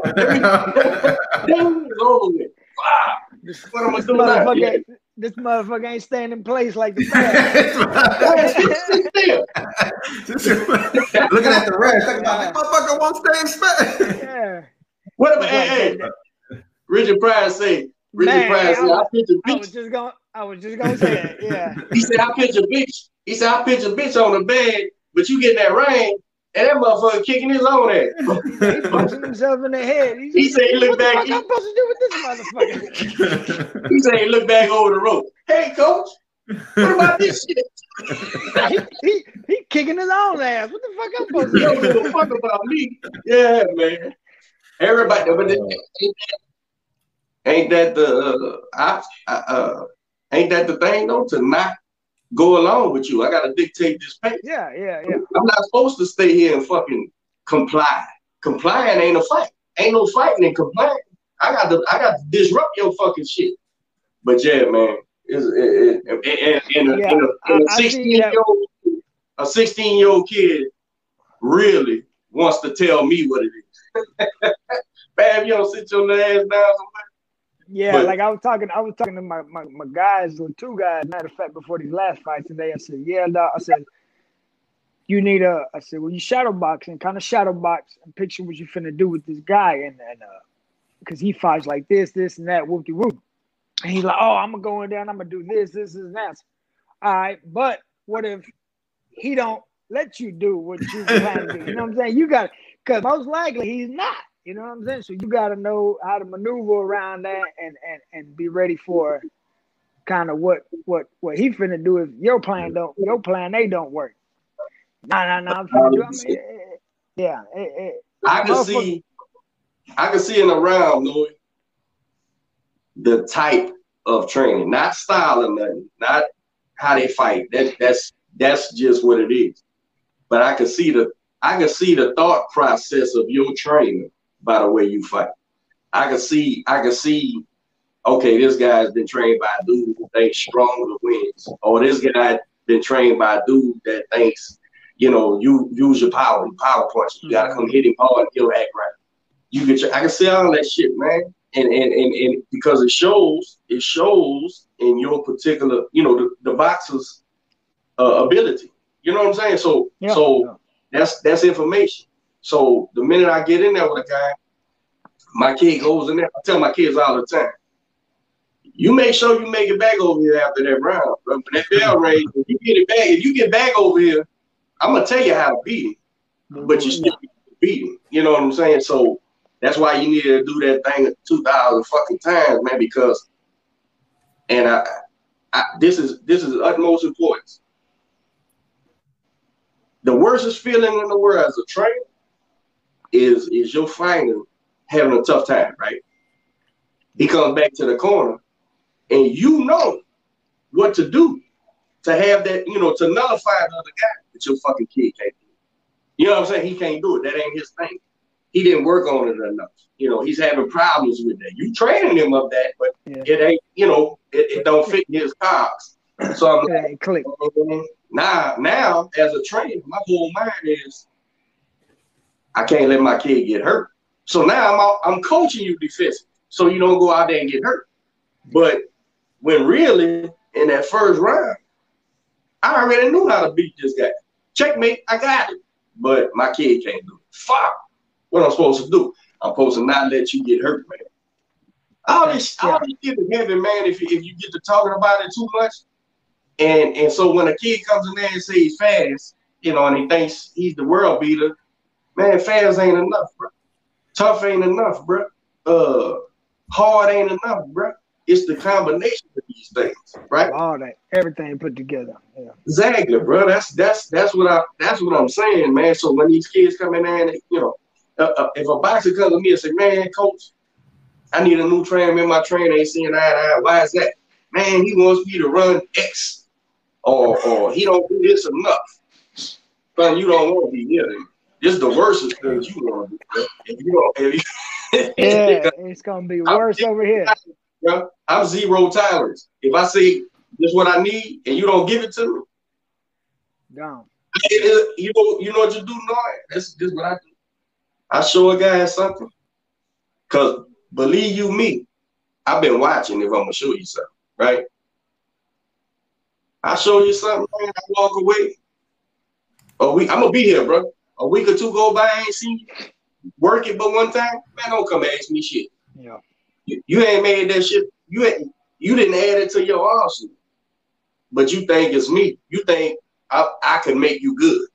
Damn, over with. Ah, This, what am I this doing now? motherfucker, Yeah. ain't- this motherfucker ain't staying in place like the bag. Sit still. Looking at the rest, talking about this motherfucker won't stay in space. yeah. What about, hey, hey, Richard Pryor say, Richard Man, Pryor I said, I was- pitch a I was just going. I was just gonna say it. Yeah. He said, I pitch a bitch. He said, I pitch a bitch on the bed, but you get that rain, and that motherfucker kicking his own ass. He punching himself in the head. He's He said he looked what the back, fuck he- I'm supposed to do with this motherfucker? He said he looked back over the rope. Hey, coach, what about this shit? he, he he kicking his own ass. What the fuck I'm supposed You to don't do? give a fuck about me. Yeah, man. Everybody, but ain't that, ain't that the uh, I, I, uh, ain't that the thing though to not go along with you? I gotta dictate this pace. Yeah, yeah, yeah. I'm not supposed to stay here and fucking comply. Complying ain't a fight. Ain't no fighting and complying. I got to I got to disrupt your fucking shit. But yeah, man, it's, it, it, and, and, Yeah, and, a, and a I- I see 16 year old a 16 year old kid really wants to tell me what it is. Bam, you don't sit your ass down somewhere. Yeah, But- like I was talking, I was talking to my, my, my guys, or two guys, matter of fact, before these last fights today. I said, Yeah, dog. I said, You need a I said, Well, you shadow boxing, kind of shadow box and picture what you finna do with this guy and and uh because he fights like this, this, and that, whoop de whoop. And he's like, Oh, I'm gonna go in there and I'm gonna do this, this, this, and that. All right, but what if he don't let you do what you plan to do? You know what I'm saying? You got because most likely he's not. You know what I'm saying? So you got to know how to maneuver around that and and and be ready for kind of what what what he finna do if your plan don't your plan they don't work. Nah, nah, nah. I'm finna do. I mean, yeah, eh, eh, I can see, I can see in the round, Louis, the type of training, not style or nothing, not how they fight. That that's that's just what it is. But I can see the I can see the thought process of your trainer by the way you fight. I can see I can see. Okay, this guy's been trained by a dude who thinks stronger wins, or this guy been trained by a dude that thinks, you know, you use your power, you power punch. You gotta come hit him hard, and he'll act right. You get your, I can see all that shit, man. and and, and and because it shows it shows in your particular you know the, the boxer's uh, ability. You know what I'm saying? So Yeah, so that's that's information. So the minute I get in there with a guy, my kid goes in there. I tell my kids all the time, you make sure you make it back over here after that round. Bro. When that bell rings, if you get it back, if you get back over here, I'm gonna tell you how to beat him but you still mm-hmm. beat him. You know what I'm saying? So that's why you need to do that thing two thousand fucking times, man. Because, and I, I, this is this is utmost importance. The worstest feeling in the world as a trainer is is your fighter having a tough time, right? He comes back to the corner, and you know what to do to have that, you know, to nullify the other guy that your fucking kid can't do. You know what I'm saying? He can't do it. That ain't his thing. He didn't work on it enough. You know, he's having problems with that. You training him up that, but Yeah. it ain't, you know, it, it don't fit his cogs. So I'm it click. now, now as a trainer, my whole mind is I can't let my kid get hurt. So now I'm out, I'm coaching you defensive, so you don't go out there and get hurt. But when really in that first round, I already knew how to beat this guy. Checkmate, I got it. But my kid can't do it. Fuck. What I'm supposed to do? I'm supposed to not let you get hurt, man. All this, all this shit is heavy, man. If you, if you get to talking about it too much, and and so when a kid comes in there and says he's fast, you know, and he thinks he's the world beater, man, fast ain't enough, bro. Tough ain't enough, bro. Uh, hard ain't enough, bro. It's the combination of these things, right? All that, everything put together. Yeah. Exactly, bro. That's that's that's what I that's what I'm saying, man. So when these kids come in there, and you know, uh, uh, if a boxer comes to me and say, "Man, coach, I need a new trainer. Man, my trainer ain't seeing eye to eye. Why is that? Man, he wants me to run X, or or he don't do this enough. But you don't want to be near him. This is the worst things you want. If you don't, if you, Yeah, it's gonna be worse over here. I'm zero tolerance. If I say this what I need and you don't give it to me, Gone. you know, you know what you do, Lord? That's this what I do. I show a guy something. Cause believe you me, I've been watching if I'm gonna show you something, right? I show you something, man, I walk away. Oh, a week, I'm gonna be here, bro. A week or two go by, I ain't seen you work it but one time, man, don't come ask me shit. Yeah. You, you ain't made that shit. You ain't, you didn't add it to your arsenal. But you think it's me. You think I, I can make you good.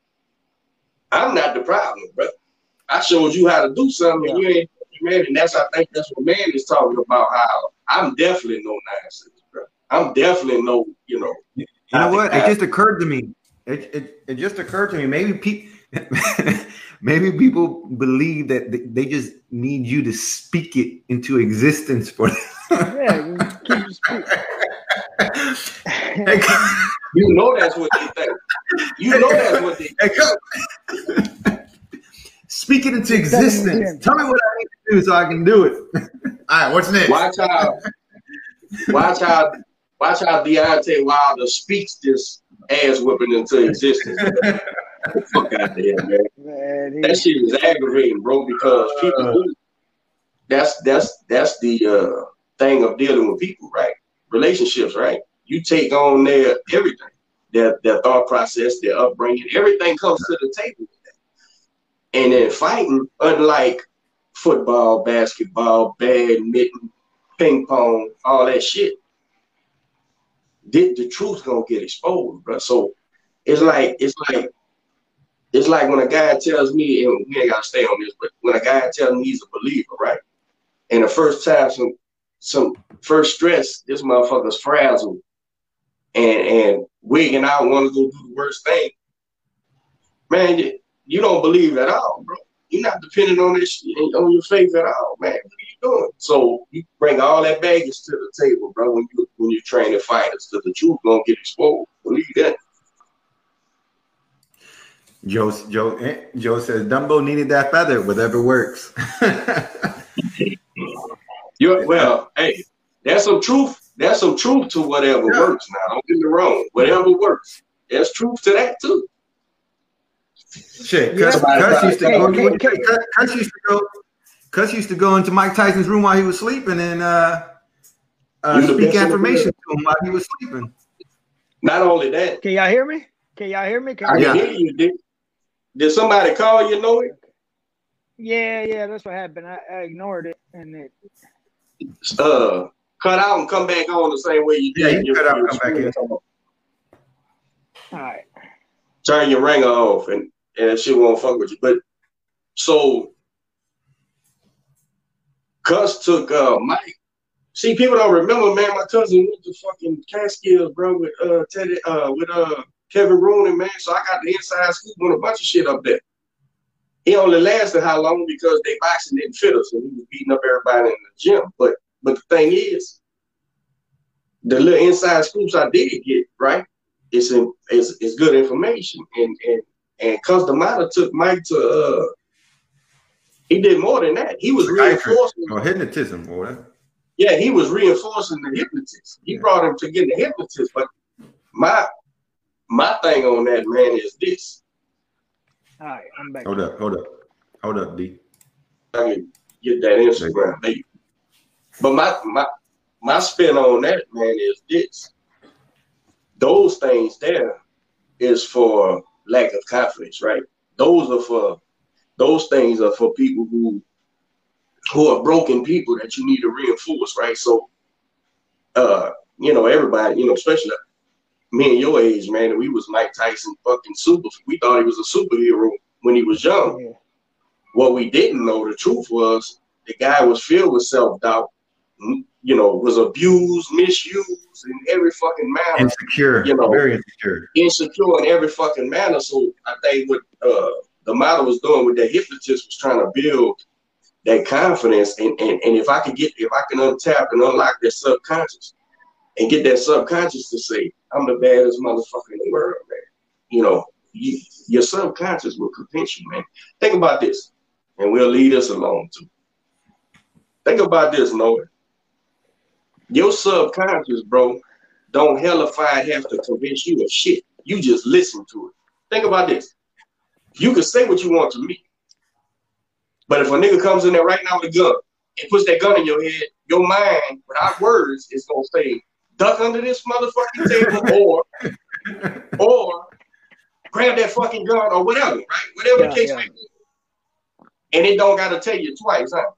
I'm not the problem, bro. I showed you how to do something, and you ain't man. And that's I think that's what man is talking about. How I'm definitely no nonsense, bro. I'm definitely no, you know. You know what? It just occurred to me. It, it, it just occurred to me. Maybe people, maybe people believe that they, they just need you to speak it into existence for them. Yeah, you keep it speak. You know that's what they think. You know that's what they Hey, come. Speak it into existence. Tell me what I need to do so I can do it. All right, what's next? Watch out. watch out. watch how Deontay Wilder speaks this ass whipping into existence. Fuck out there, man. Man, That shit is aggravating, bro. Because people, do- that's that's that's the uh, thing of dealing with people, right? Relationships, right? You take on their everything, their their thought process, their upbringing, everything comes to the table. And then fighting, unlike football, basketball, badminton, ping pong, all that shit, the, the truth gonna get exposed, bro. So it's like it's like it's like when a guy tells me, and we ain't gotta stay on this, but when a guy tells me he's a believer, right? And the first time some some first stress, this motherfucker's frazzled and and wigging out, want to go do the worst thing. Man, you, you don't believe at all, bro. You're not depending on this on your faith at all, man. What are you doing? So you bring all that baggage to the table, bro, when you when you're training fighters, because the truth gonna get exposed. Believe that. Joe, Joe, eh, Joe says Dumbo needed that feather. Whatever works. You well, hey, that's some truth. That's some truth to whatever Yeah. works. Now, don't get me wrong. Whatever works, there's truth to that too. Shit, Yeah. Cus, Cus used to Hey, go. hey, hey. Cus- Cus used to go. Cus used to go into Mike Tyson's room while he was sleeping and uh, uh speak best affirmation to him while he was sleeping. Not only that, Can y'all hear me? Can y'all hear me? Can I can hear you. Did, did somebody call you, know it? Yeah, yeah, that's what happened. I, I ignored it, and it. Uh, cut out and come back on the same way you Yeah, did. you cut out and come back in. All right. Turn your ringer off, and and she won't fuck with you. But so, Cus took uh Mike. See, people don't remember, man. My cousin went to fucking Catskills, bro, with uh Teddy, uh, with uh Kevin Rooney, man. So I got the inside scoop on a bunch of shit up there. He only lasted how long because they boxing didn't fit us, and he was beating up everybody in the gym. But but the thing is, the little inside scoops I did get, right? It's in, it's, it's good information, and and and Cus D'Amato took Mike to uh, he did more than that. He was reinforcing. or hypnotism or whatever. Yeah, he was reinforcing the hypnotist. He brought him to get the hypnotist. But my my thing on that man is this. All right, I'm back. Hold up, hold up, hold up, D. I can get that Instagram later. But my my my spin on that man is this. Those things there is for lack of confidence, right? Those are for those things are for people who who are broken people that you need to reinforce, right? So uh, you know, everybody, you know, especially me and your age, man, we was Mike Tyson fucking super. We thought he was a superhero when he was young. Yeah. What we didn't know, the truth was, the guy was filled with self doubt. You know, was abused, misused in every fucking manner, Insecure, You know. very insecure. insecure in every fucking manner. So I think what uh, D'Amato was doing with that hypnotist was trying to build that confidence. And, and and if I could get, if I can untap and unlock that subconscious, and get that subconscious to say, I'm the baddest motherfucker in the world, man. You know, you, your subconscious will convince you, man. Think about this, and we'll lead us along too. Think about this, Noe. Your subconscious, bro, don't hellified have to convince you of shit. You just listen to it. Think about this. You can say what you want to me. But if a nigga comes in there right now with a gun and puts that gun in your head, your mind, without words, is gonna say, duck under this motherfucking table or or grab that fucking gun or whatever, right? Whatever Yeah, the case yeah. may be. And it don't gotta tell you twice, huh?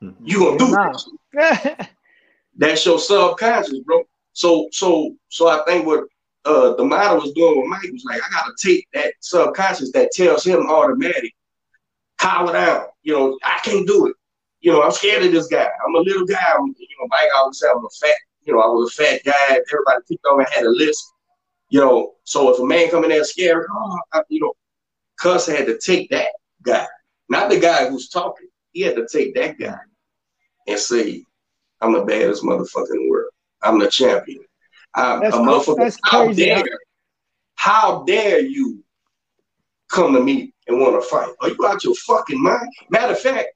Hmm. You gonna do Nah. That's your subconscious, bro. So so so I think what uh D'Amato was doing with Mike was like, I gotta take that subconscious that tells him automatic, cower down. You know, I can't do it. You know, I'm scared of this guy. I'm a little guy. I'm, you know, Mike always said I'm a fat, you know, I was a fat guy. Everybody picked on me, I had a list. You know, so if a man come in there scared, oh, I, you know, Cus had to take that guy, not the guy who's talking. He had to take that guy and say, I'm the baddest motherfucker in the world. I'm the champion. I'm That's a motherfucker. how dare, how dare you come to me and want to fight? Are you out your fucking mind? Matter of fact,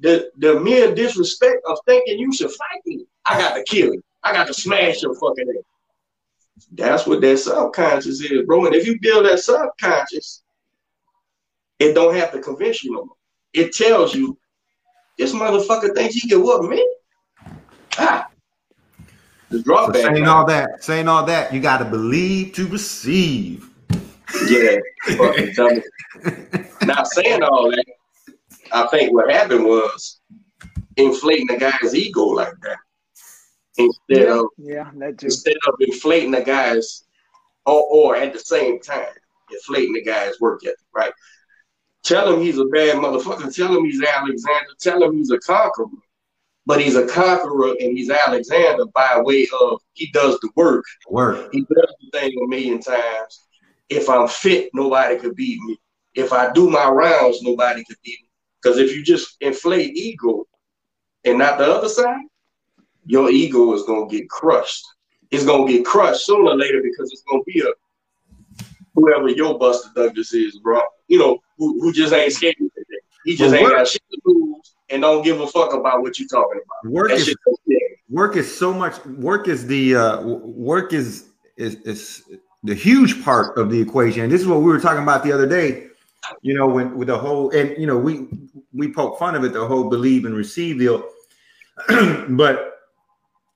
the, the mere disrespect of thinking you should fight me, I got to kill you. I got to smash your fucking head. That's what that subconscious is, bro. And if you build that subconscious, it don't have to convince you no more. It tells you this motherfucker thinks he can whoop me. Ah. The So drawback. saying all that, saying all that, you got to believe to receive. Yeah. Not saying all that. I think what happened was inflating the guy's ego like that. Instead yeah, of yeah, that too. instead of inflating the guy's or, or at the same time inflating the guy's work ethic, right? Tell him he's a bad motherfucker. Tell him he's Alexander. Tell him he's a conqueror. But he's a conqueror and he's Alexander by way of he does the work. Work. He does the thing a million times. If I'm fit, nobody could beat me. If I do my rounds, nobody could beat me. Because if you just inflate ego and not the other side, your ego is gonna get crushed. It's gonna get crushed sooner or later because it's gonna be a whoever your Buster Douglas is, bro. You know, who, who just ain't scared of it. He just Well, ain't work- got shit to lose and don't give a fuck about what you're talking about. Work is shit don't scare me. work is so much. Work is the uh, work is is is the huge part of the equation. And this is what we were talking about the other day. You know, when with the whole and you know we we poke fun of it, the whole believe and receive deal. but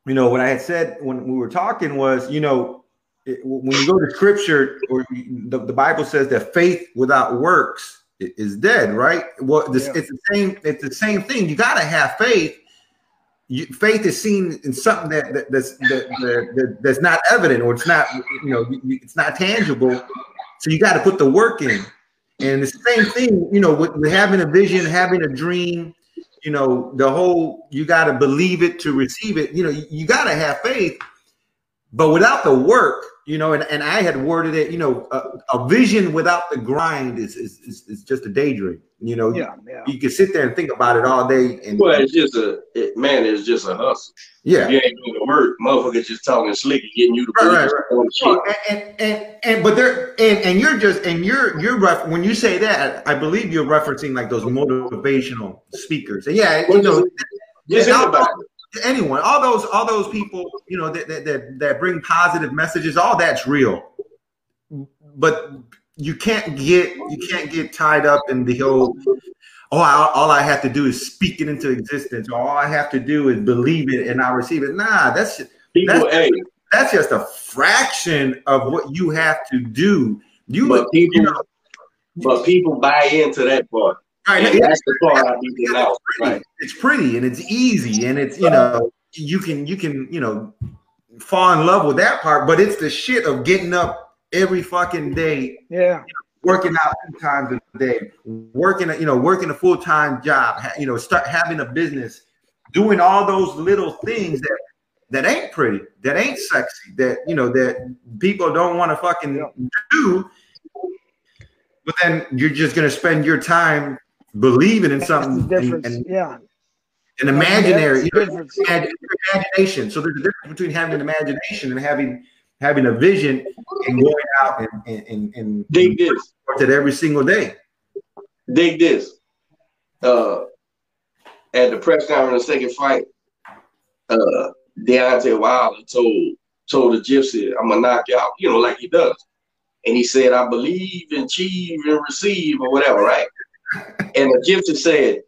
you know what I had said when we were talking was, you know, it, when you go to scripture or the, the Bible says that faith without works is dead, right? Well, this, Yeah. it's the same. It's the same thing. You got to have faith. You, faith is seen in something that, that that's that, that, that- that's not evident or it's not you know it's not tangible. So you got to put the work in. And the same thing, you know, with, with having a vision, having a dream, you know, the whole you got to believe it to receive it. You know, you, you got to have faith, but without the work, you know, and, and I had worded it, you know, a, a vision without the grind is, is, is, is just a daydream. You know, Yeah, yeah. you, you can sit there and think about it all day. And Well, it's just a it, man. It's just a hustle. yeah, you ain't doing the work, motherfuckers just talking slick and getting you to Right, believe right, on shit. And, and and and but there and and you're just and you're you're ref, when you say that I believe you're referencing like those motivational speakers and yeah you know Just and anyone. All those all those people you know that, that that that bring positive messages all that's real. But you can't get you can't get tied up in the whole oh I, all I have to do is speak it into existence. Or all I have to do is believe it and I receive it. Nah that's People, that's, hey, that's just a fraction of what you have to do. You, but people, you know, but people buy into that part. Right, And that's the part I be getting out. it's pretty. Right. It's pretty and it's easy and it's you know you can you can you know fall in love with that part, but it's the shit of getting up every fucking day, Yeah. working out two times a day, working you know working a full time job, ha- you know start having a business, doing all those little things that that ain't pretty, that ain't sexy, that you know that people don't want to fucking Yeah. do. But then you're just gonna spend your time believing in something and, and yeah. an imaginary That's you know, imagination. So there's a difference between having an imagination and having having a vision and going out and and and, and Dig this. towards it every single day. Dig this. Uh, at the press conference, in the second fight, uh, Deontay Wilder told told the gypsy, "I'm gonna knock you out," you know, like he does. And he said, "I believe, and achieve, and receive, or whatever, right?" And the gypsy said,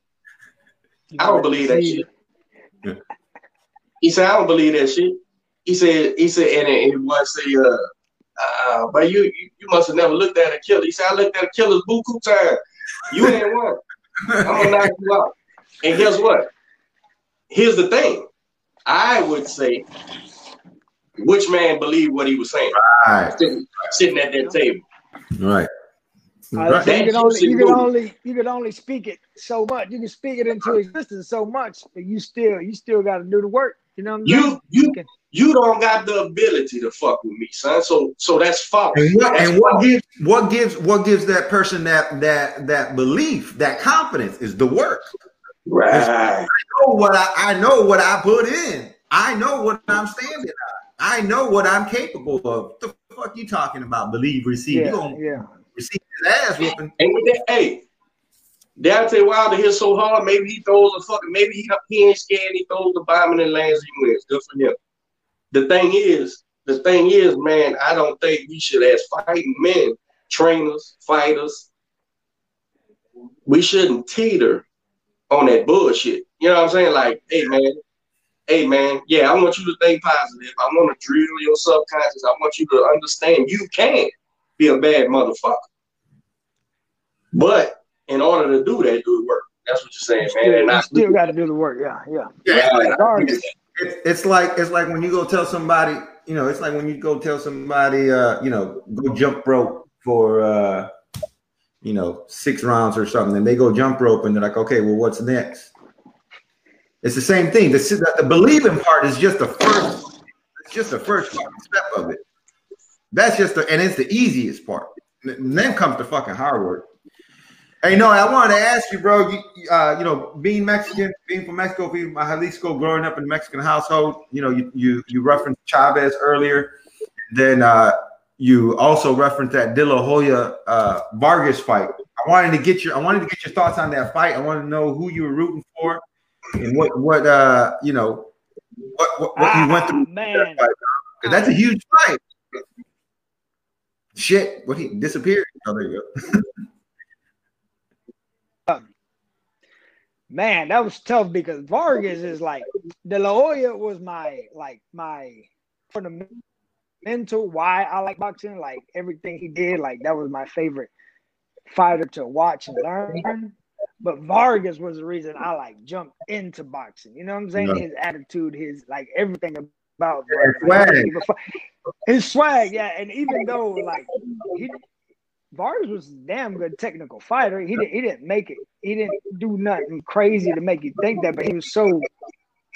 "I don't believe that shit." He said, "I don't believe that shit." He said, "He said," and, and he was say, "Uh, uh, but you, you you must have never looked at a killer." He said, "I looked at a killer's buku time. You ain't one. I'm gonna knock you out." And guess what? Here's the thing. I would say, which man believed what he was saying, Right, sitting, sitting at that table. right, Mm-hmm. right. so you can only you can only you can only speak it so much. You can speak it into existence so much, but you still you still got to do the work. You know what I'm saying? You you Okay. you don't got the ability to fuck with me, son. So so that's false. And what That's and what false. gives what gives what gives that person that that that belief, that confidence is the work. right? I know what I, I know what I put in. I know what I'm standing on. I know what I'm capable of. The fuck you talking about? Believe, receive. You Yeah, gonna yeah. Receive his ass whooping. And with that, hey, Deontay Wilder hit so hard, maybe he throws a fucking, maybe he, he ain't scared, he throws the bomb and lands, he wins. Good for him. The thing is, the thing is, man, I don't think we should, as fighting men, trainers, fighters, we shouldn't teeter on that bullshit. You know what I'm saying? Like, hey, man, hey, man, yeah, I want you to think positive. I want to drill your subconscious. I want you to understand you can be a bad motherfucker. But in order to do that, do the work. That's what you're saying, man. still, And you still got to do the work. Yeah, yeah. Yeah, Regardless. It's, it's like it's like when you go tell somebody, you know, it's like when you go tell somebody, uh, you know, go jump rope for, uh, you know, six rounds or something, and they go jump rope, and they're like, okay, well, what's next? It's the same thing. The, the, the believing part is just the first. It's just the first step of it. That's just the, and it's the easiest part. And then comes the fucking hard work. Hey, no, I wanted to ask you, bro. You, uh, you know, being Mexican, being from Mexico, being from Jalisco, growing up in a Mexican household. You know, you you you referenced Chavez earlier. Then uh, you also referenced that De La Hoya uh, Vargas fight. I wanted to get your I wanted to get your thoughts on that fight. I wanted to know who you were rooting for and what what uh you know what what, what you went Ah, through man. that fight because that's a huge fight. Shit, what he disappeared? Oh, there you go. Man, that was tough because Vargas is like De La Hoya was my like my fundamental why I like boxing. Like everything he did, like that was my favorite fighter to watch and learn. But Vargas was the reason I like jumped into boxing. You know what I'm saying? His attitude, his like everything about Vargas. His swag, yeah. And even though like he Vargas was a damn good technical fighter, he didn't he didn't make it. He didn't do nothing crazy to make you think that, but he was so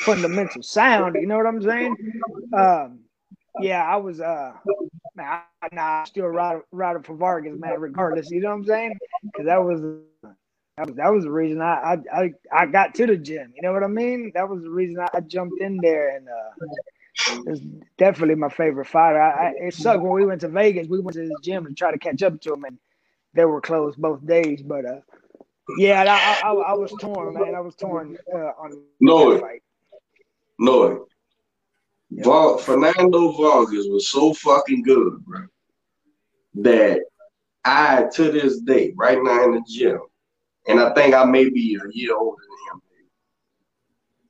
fundamental sound. You know what I'm saying? Um, yeah, I was uh man, I, nah, I'm still riding, riding for Vargas, man, regardless. You know what I'm saying? Because that was that was that was the reason I, I I I got to the gym. You know what I mean? That was the reason I, I jumped in there, and uh, it's definitely my favorite fighter. I, I, it sucked when we went to Vegas. We went to his gym to try to catch up to him, and they were closed both days. But uh, yeah, I, I, I was torn, man. I was torn uh, on No. fight. No. Val- Fernando Vargas was so fucking good, bro, that I, to this day, right now in the gym, and I think I may be a year older than him,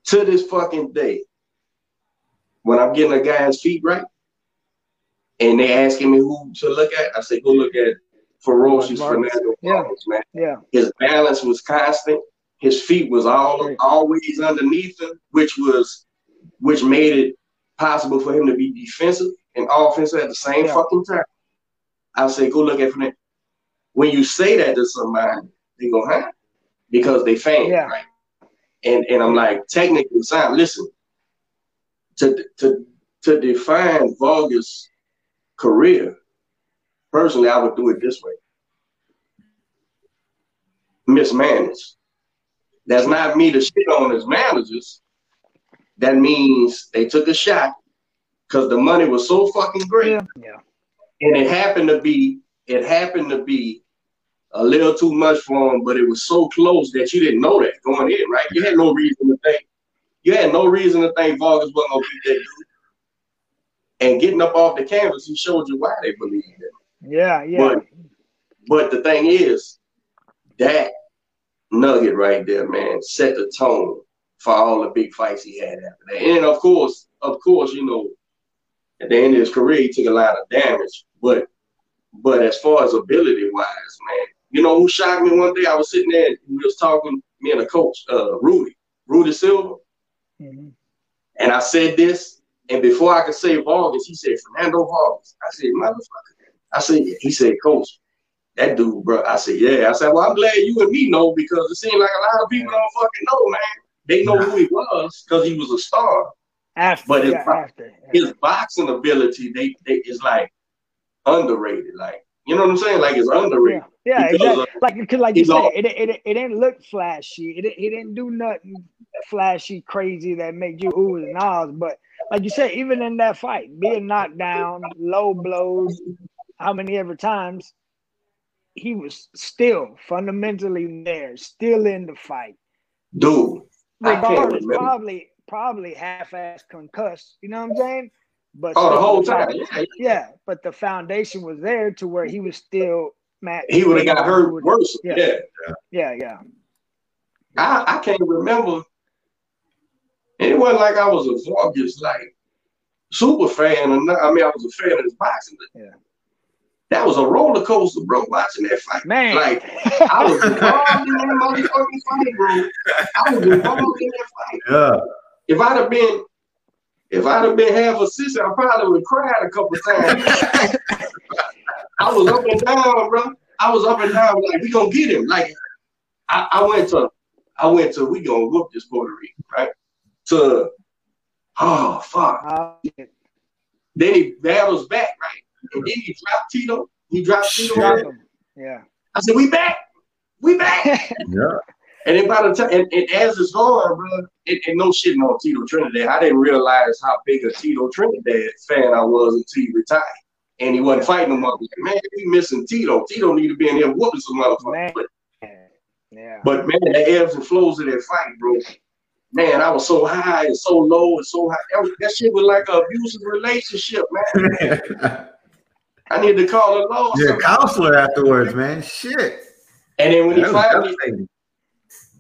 to this fucking day, when I'm getting a guy's feet right, and they asking me who to look at, I say, go look at ferocious. Fernando Yeah. Man. Yeah, His balance was constant. His feet was all Right. always underneath him, which was which made it possible for him to be defensive and offensive at the same Yeah. fucking time. I say, go look at Fernando. When you say that to somebody, they go, huh? Because they fan, Yeah. right? And and I'm like, technically sound. Listen, to to to define Vargas' career, personally, I would do it this way mismanaged. That's not me to shit on his managers. That means they took a shot because the money was so fucking great. yeah, yeah. And it happened to be, it happened to be a little too much for him, but it was so close that you didn't know that going in, right? You had no reason to think. You had no reason to think Vargas wasn't gonna beat that dude. And getting up off the canvas, he showed you why they believed it. Yeah, yeah. But but the thing is, that nugget right there, man, set the tone for all the big fights he had after that. And of course, of course, you know, at the end of his career, he took a lot of damage. But but as far as ability wise, man, you know who shocked me one day? I was sitting there and we was talking, me and a coach, uh, Rudy, Rudy Silva. And I said this, and before I could say Vargas, he said Fernando Vargas. I said, motherfucker. I said, he said, Coach, that dude, bro. I said, yeah. I said, well, I'm glad you and me know because it seems like a lot of people don't fucking know, man. They know who he was because he was a star. After, But his, yeah, bo- after. his boxing ability, they, they is like underrated. Like, you know what I'm saying? Like it's underrated. Yeah, yeah, exactly. Uh, like, cause like you said, all- it, it it didn't look flashy. It it didn't do nothing flashy, crazy that made you ooh and ahs. But like you said, even in that fight, being knocked down, low blows, how many ever times, he was still fundamentally there, still in the fight. Dude, Regardless, probably probably half-ass concussed. You know what I'm saying? But Oh, the whole time. Yeah, yeah, but the foundation was there to where he was still Matt. he would have got hurt worse. Yeah. yeah. Yeah, yeah. I, I can't remember. And it wasn't like I was a Vargas like super fan or not. I mean, I was a fan of his boxing. But Yeah. That was a roller coaster, bro. Watching that fight, Man. Like I was involved in that motherfucking fight, bro. I was involved in that fight. Yeah. If I'd have been, if I'd have been half assistant, I probably would have cried a couple times. I was up and down, bro. I was up and down, like we gonna get him. Like I, I went to, I went to, we gonna whoop this Puerto Rican, right? To, oh fuck. Uh, Then he battles back, right? And then he dropped Tito. He dropped Tito. drop Yeah. I said, we back, we back. Yeah. And then by the time, and, and as it's going, bro, and, and no shitting on Tito Trinidad, I didn't realize how big a Tito Trinidad fan I was until he retired. And he wasn't fighting them up. Like, man, we missing Tito. Tito need to be in here whooping some motherfuckers. Man. But, Yeah. but man, the ebbs and flows of that fight, bro. Man, I was so high and so low and so high. That, was, that shit was like an abusive relationship, man. I need to call a law. You're a counselor afterwards, man. Shit. And then when he That was finally, devastating.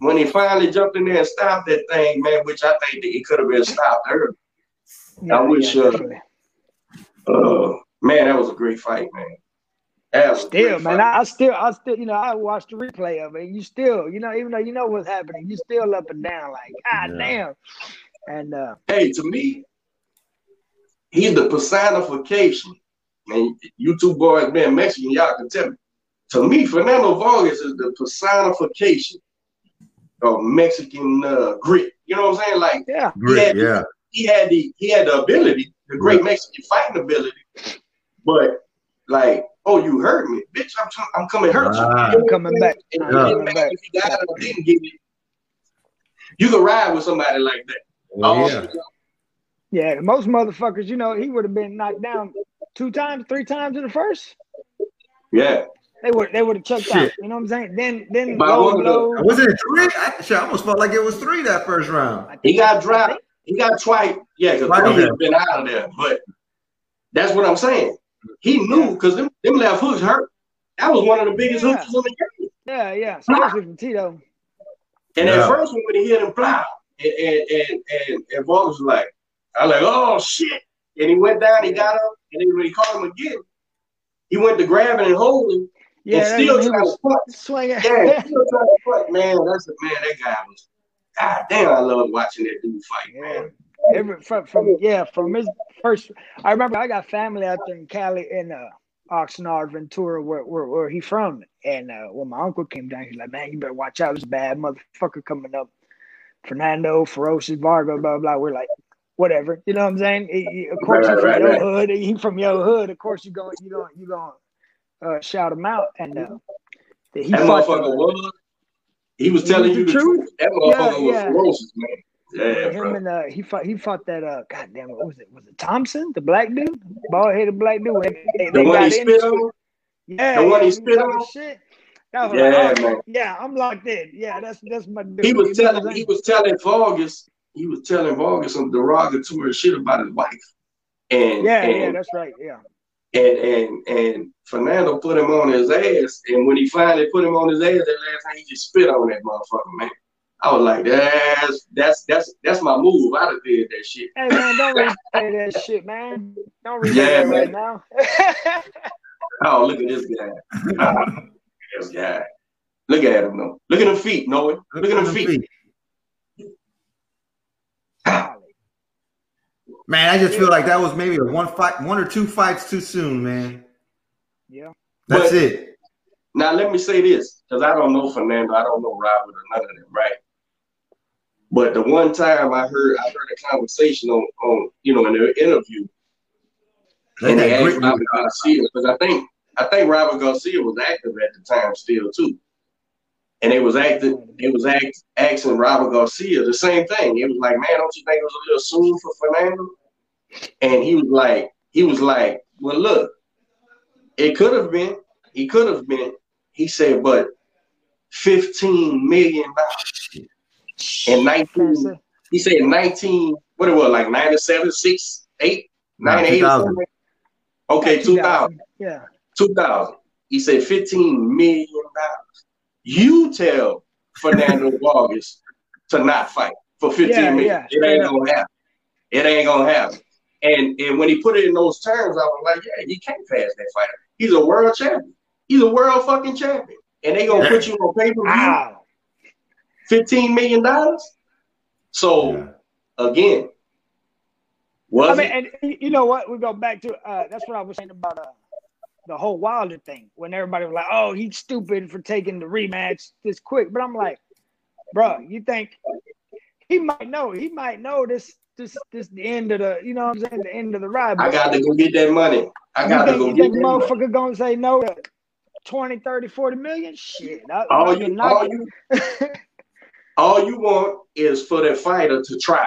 When he finally jumped in there and stopped that thing, man, which I think that it could have been stopped early. I wish, uh, uh, man, that was a great fight, man. That was Still, man. I, I still, I still, you know, I watched the replay of it. You still, you know, even though you know what's happening, you still up and down, like, God damn. And uh, hey, to me, he's the personification. And you two boys being Mexican, y'all can tell me. To me, Fernando Vargas is the personification of Mexican uh, grit. You know what I'm saying? Like yeah, he had, yeah. he had the he had the ability, the great Mexican fighting ability, but like, oh, you hurt me, bitch! I'm trying, I'm coming to hurt you. Ah. I'm coming back. And Yeah. coming matter back. if you got it or didn't get it. You can ride with somebody like that. Oh, Oh, yeah. Yeah, most motherfuckers, you know, he would have been knocked down two times, three times in the first. yeah. They would, they would have checked out. You know what I'm saying? Then, then But low wanted to- Was it three? I, I almost felt like it was three that first round. He got dropped. He got twice. Yeah, because Right, three okay. has been out of there. But that's what I'm saying. He knew because them, them left hooks hurt. That was one of the biggest Yeah. hooks in the game. Yeah, yeah, especially from Tito. And Yeah. at first, when he hit him, plow, and and and and, and Vargas was like, I was like, oh shit. And he went down, he got up, and then when he caught him again, he went to grab grabbing and holding, Yeah, and still trying to punch. swinging. Yeah, still trying to punch. Man, that's a man. That guy was. God damn, I love watching that dude fight, Yeah. man. Every from, from yeah from his first. I remember I got family out there in Cali in uh, Oxnard, Ventura, where where, where he from. And uh, when my uncle came down, he's like, "Man, you better watch out. A bad motherfucker coming up. Fernando, ferocious Vargo, blah blah." We're like, whatever, you know what I'm saying? He- he- of course, Right, he from right, your right. hood. He from your hood. Of course, you going you going you going uh, shout him out. And uh, he That motherfucker was. He was telling you the truth. truth. That Yeah, motherfucker was yeah. ferocious, man. Yeah, him bro. and uh, he fought he fought that uh goddamn what was it was it Thompson the black dude bald headed black dude they, they, The they one he spit on. yeah the one he was spit on? shit that was Yeah, like, oh, man. yeah I'm locked in yeah that's that's my dude He was You know what I'm telling. He was telling Vargas. He was telling Vargas some derogatory shit about his wife. And yeah and, yeah that's right yeah and and and Fernando put him on his ass. And when he finally put him on his ass, that last time he just spit on that motherfucker, man. I was like, that's that's that's that's my move. I'd have did that shit. hey man don't replay that shit man don't replay Yeah, that right man. now Oh, look at this guy. Look at this guy. Look at him, though. Look at them feet, Noe. Look at them feet. Man, I just feel like that was maybe a one fight, one or two fights too soon, man. yeah That's But- it. Now let me say this, because I don't know Fernando, I don't know Robert or none of them, right? But the one time I heard I heard a conversation on on you know in the interview, Let and they asked grit Robert Garcia because I think I think Robert Garcia was active at the time still too, and they was active. They was act, asking Robert Garcia the same thing. It was like, man, don't you think it was a little soon for Fernando? And he was like, he was like, well, look, it could have been. He could have been. He said, but fifteen million dollars and nineteen. He said nineteen. What it was like 97, 6, 8, No, 98 or 2000. something. Okay, two thousand. yeah 2000. He said 15 million dollars. You tell Fernando Vargas to not fight for 15 Yeah, million. yeah, it ain't up. gonna happen. It ain't gonna happen. And and when he put it in those terms, I was like, yeah, he can't pass that fighter. He's a world champion. He's a world fucking champion. And they gonna put you on pay per view, wow 15 million dollars. So again, was I mean, it? and you know what? We go back to uh, that's what I was saying about uh, the whole Wilder thing when everybody was like, "Oh, he's stupid for taking the rematch this quick." But I'm like, bro, you think he might know? He might know this, this, this the end of the, you know what I'm saying, the end of the ride. I got to go get that money. I got to think, go you get think that money. motherfucker gonna say no to 20, 30, 40 million? Shit, I, All I you, all you, all you want is for that fighter to try.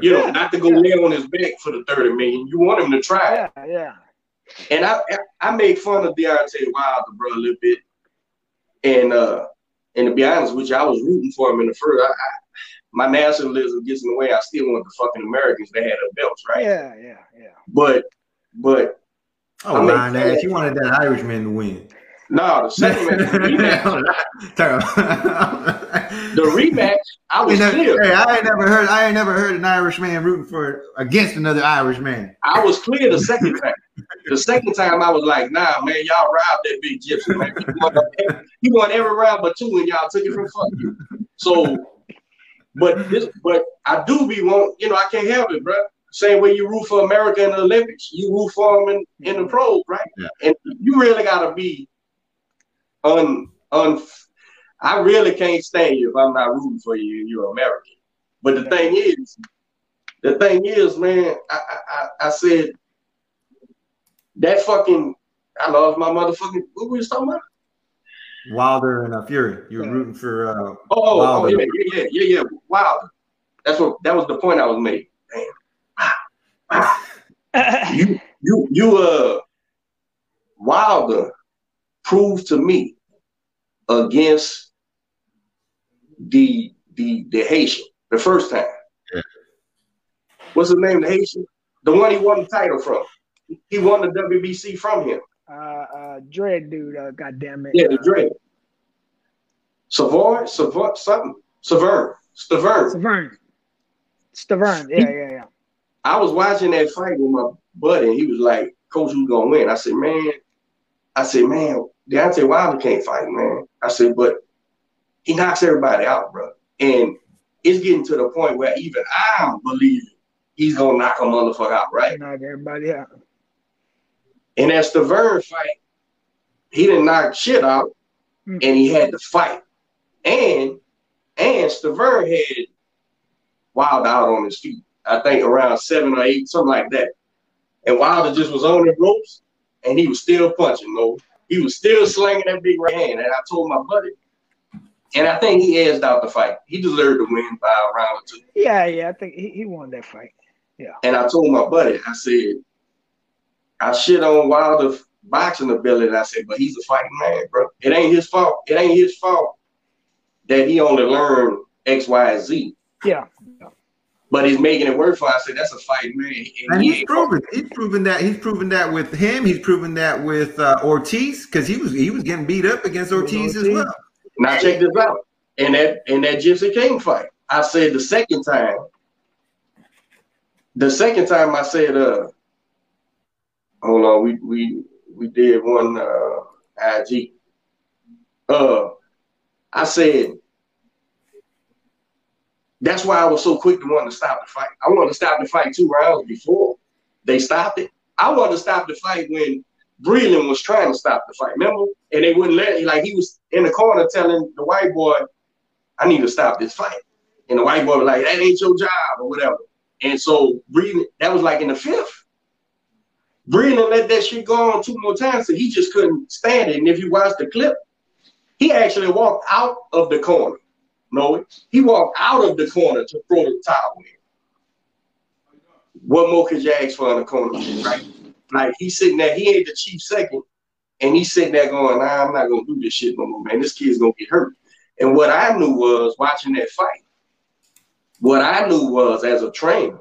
You know, Yeah, not to go yeah. lay on his back for the thirty million. You want him to try. Yeah, yeah. And I, I make fun of Deontay Wilder, bro, a little bit. And uh, and to be honest with you, I was rooting for him in the first. I, I, my nationalism gets in the way. I still want the fucking Americans that had their belts, right? Yeah, yeah, yeah. But, but Oh, I mean, lying ass. You wanted that Irishman to win. No, the second match, the rematch, the rematch, I was Hey, clear. hey, I ain't never heard. I ain't never heard an Irish man rooting for against another Irish man. I was clear the second time. The second time I was like, nah, man, y'all robbed that big gypsy, man. He won, every, he won every round but two, and y'all took it from fuck you. So, but mm-hmm. this, but I do be want, you know, I can't help it, bro. Same way you root for America in the Olympics, you root for them in, in the mm-hmm. pros, right? Yeah. And you really gotta be un un. I really can't stand you if I'm not rooting for you and you're American. But the thing is, the thing is, man, I I, I, I said that fucking I lost my motherfucking what we was talking about? Wilder and uh, Fury. You were Yeah. rooting for. Uh, Oh, oh, oh yeah, yeah, yeah, yeah, yeah. Wow. That's what that was the point I was making. Damn. You you you uh Wilder proved to me against the the the Haitian the first time. Yeah. What's his name? The Haitian, the one he won the title from. He won the WBC from him. Uh, uh, Dread dude, uh, God damn it. Yeah, the uh, Dread. Savoy, Savoy, something, Savern, Stavern. Stavern. Stavern. Yeah, yeah, yeah. I was watching that fight with my buddy, and he was like, "Coach, who's gonna win?" I said, "Man," I said, "Man, Deontay Wilder can't fight, man." I said, "But he knocks everybody out, bro." And it's getting to the point where even I'm believing he's gonna knock a motherfucker out, right? Knock everybody out. And that's the Vern fight. He didn't knock shit out, Mm. and he had to fight. And and Stavern had Wild out on his feet. I think around seven or eight, something like that. And Wilder just was on the ropes, and he was still punching. No, he was still slinging that big right hand. And I told my buddy, and I think he edged out the fight. He deserved to win by a round or two. Yeah, yeah. I think he, he won that fight. Yeah. And I told my buddy, I said, I shit on Wilder's boxing ability. I said, but he's a fighting man, bro. It ain't his fault. It ain't his fault that he only learned X, Y, and Z. Yeah. But he's making it work for. I said, that's a fighting man. And and he he's proven. He's proven that. He's proven that with him. He's proven that with uh, Ortiz because he was he was getting beat up against Ortiz as well. Now check this out. In that in that Gypsy King fight, I said the second time. The second time I said, uh, hold on, we we we did one uh IG. Uh I said that's why I was so quick to want to stop the fight. I wanted to stop the fight two rounds before they stopped it. I wanted to stop the fight when Breland was trying to stop the fight. Remember? And they wouldn't let like he was in the corner telling the white boy, I need to stop this fight. And the white boy was like, that ain't your job or whatever. And so Breland, that was like in the fifth. Breland let that shit go on two more times, so he just couldn't stand it. And if you watch the clip, he actually walked out of the corner. No, he walked out of the corner to throw the towel in. What more could you ask for in the corner, right? Like he's sitting there, he ain't the chief second, and he's sitting there going, nah, I'm not gonna do this shit no more, man. This kid's gonna get hurt. And what I knew was watching that fight, what I knew was as a trainer,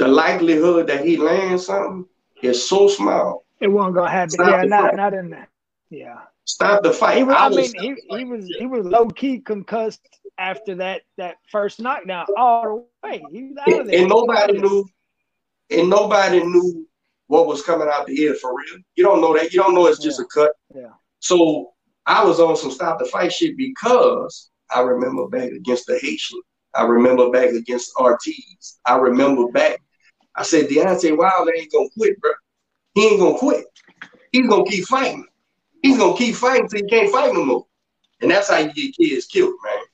the likelihood that he lands something is so small. It won't gonna happen. Stop yeah, not fight. not in that. Yeah. Stop the fight. He was, I mean, he, he was he was low key concussed after that that first knockdown all the way. He was out of there. and nobody knew, and nobody knew what was coming out the ear for real. You don't know that. You don't know it's just a cut. Yeah. So I was on some stop the fight shit because I remember back against the Haitian. I remember back against Ortiz. I remember back. I said Deontay Wilder ain't gonna quit, bro. He ain't gonna quit. He's gonna keep fighting. He's gonna keep fighting till he can't fight no more. And that's how you get kids killed, man.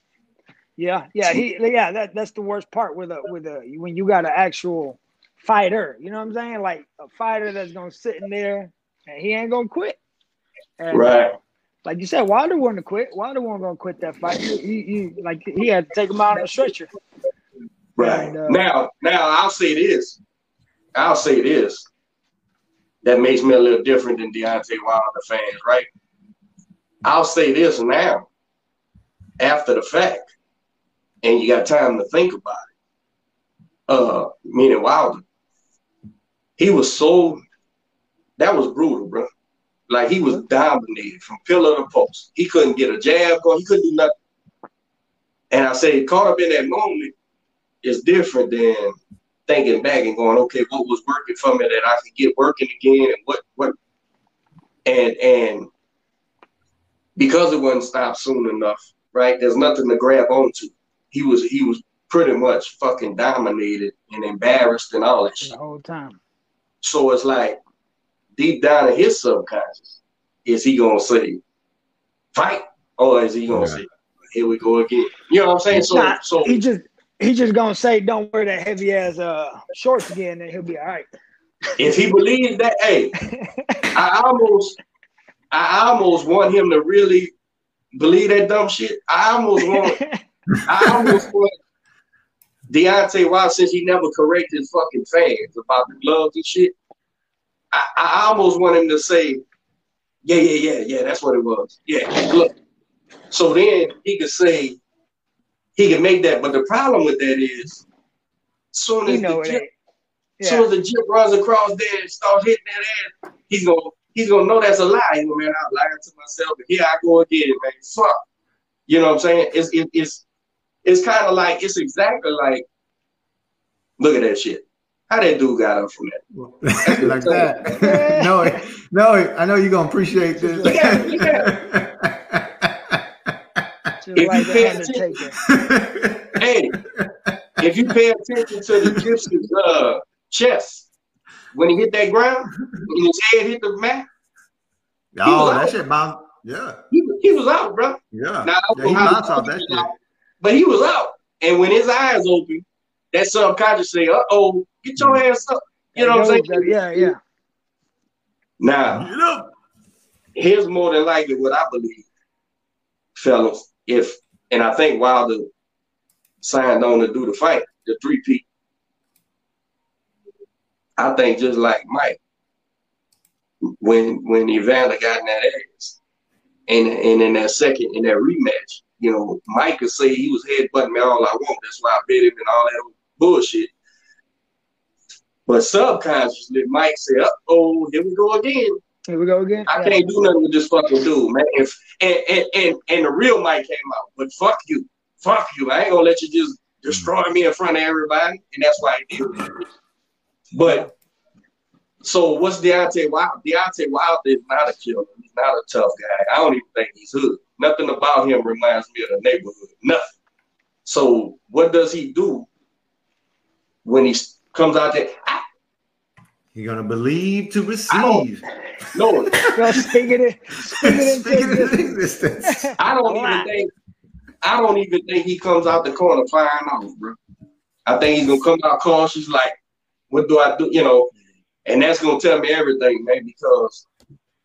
Yeah, yeah, he yeah, that that's the worst part with a with a when you got an actual fighter, you know what I'm saying? Like a fighter that's gonna sit in there and he ain't gonna quit. And, Right. uh, like you said, Wilder wasn't to quit. Wilder wasn't gonna quit that fight. He, he, he- like he had to take him out on a stretcher. Right. And, uh, now, now I'll say this. I'll say this. That makes me a little different than Deontay Wilder fans, right? I'll say this now, after the fact, and you got time to think about it. Uh, meaning Wilder, he was so that was brutal, bro. Like he was dominated from pillar to post. He couldn't get a jab or He couldn't do nothing. And I say, caught up in that moment is different than thinking back and going, okay, what was working for me that I could get working again, and what what, and and because it wasn't stopped soon enough, right? There's nothing to grab onto. He was he was pretty much fucking dominated and embarrassed and all that shit. The whole time. So it's like deep down in his subconscious, is he gonna say fight or is he gonna Yeah. say here we go again? You know what I'm saying? So Nah, so he just he just gonna say don't wear that heavy ass uh shorts again and he'll be all right. if he believes that, hey, I almost I almost want him to really believe that dumb shit. I almost want I almost want Deontay Wilder, since he never corrected fucking fans about the gloves and shit. I, I almost want him to say, yeah, yeah, yeah, yeah, that's what it was. Yeah, look. So then he could say, he can make that. But the problem with that is, soon you as know the it jip, ain't. soon as the jip runs across there and starts hitting that ass, he's gonna he's gonna know that's a lie. He's gonna, man, I'm lying to myself, but here I go again, man. Fuck. You know what I'm saying? It's it, it's it's kind of like it's exactly like look at that shit. How that dude got up from that? like that. no, no, I know you're gonna appreciate this. Just If like you the Undertaker. hey, if you pay attention to the gypsy's uh, chest when he hit that ground, when his head hit the mat, oh, that out. shit bounce. Yeah, he, was- he was out, bro. yeah. Now, yeah he how bounced long off that shit. out, But he was out. And when his eyes open, that subconscious say, uh oh, get your ass up. You know what I'm saying? Yeah, yeah. Now, here's more than likely what I believe, fellas. If and I think Wilder signed on to do the fight, the three P. I think just like Mike, when when Evander got in that ass, and and in that second in that rematch, you know, Mike could say he was headbutting me all I want. That's why I bet him and all that bullshit. But subconsciously, Mike said, "Uh oh, here we go again." Here we go again. I can't do nothing with this fucking dude, man. If and and and, and the real Mike came out, but fuck you, fuck you. I ain't gonna let you just destroy me in front of everybody, and that's why I did it. But so what's Deontay Wilder? Deontay Wilder is not a killer. He's not a tough guy. I don't even think he's hood. Nothing about him reminds me of the neighborhood. Nothing. So what does he do when he comes out there? I, You're gonna believe to receive. no, Well, speak it, in- speak it Speaking into of existence. I don't even think I don't even think he comes out the corner flying off, bro. I think he's gonna come out cautious, like, what do I do? You know, and that's gonna tell me everything, man, because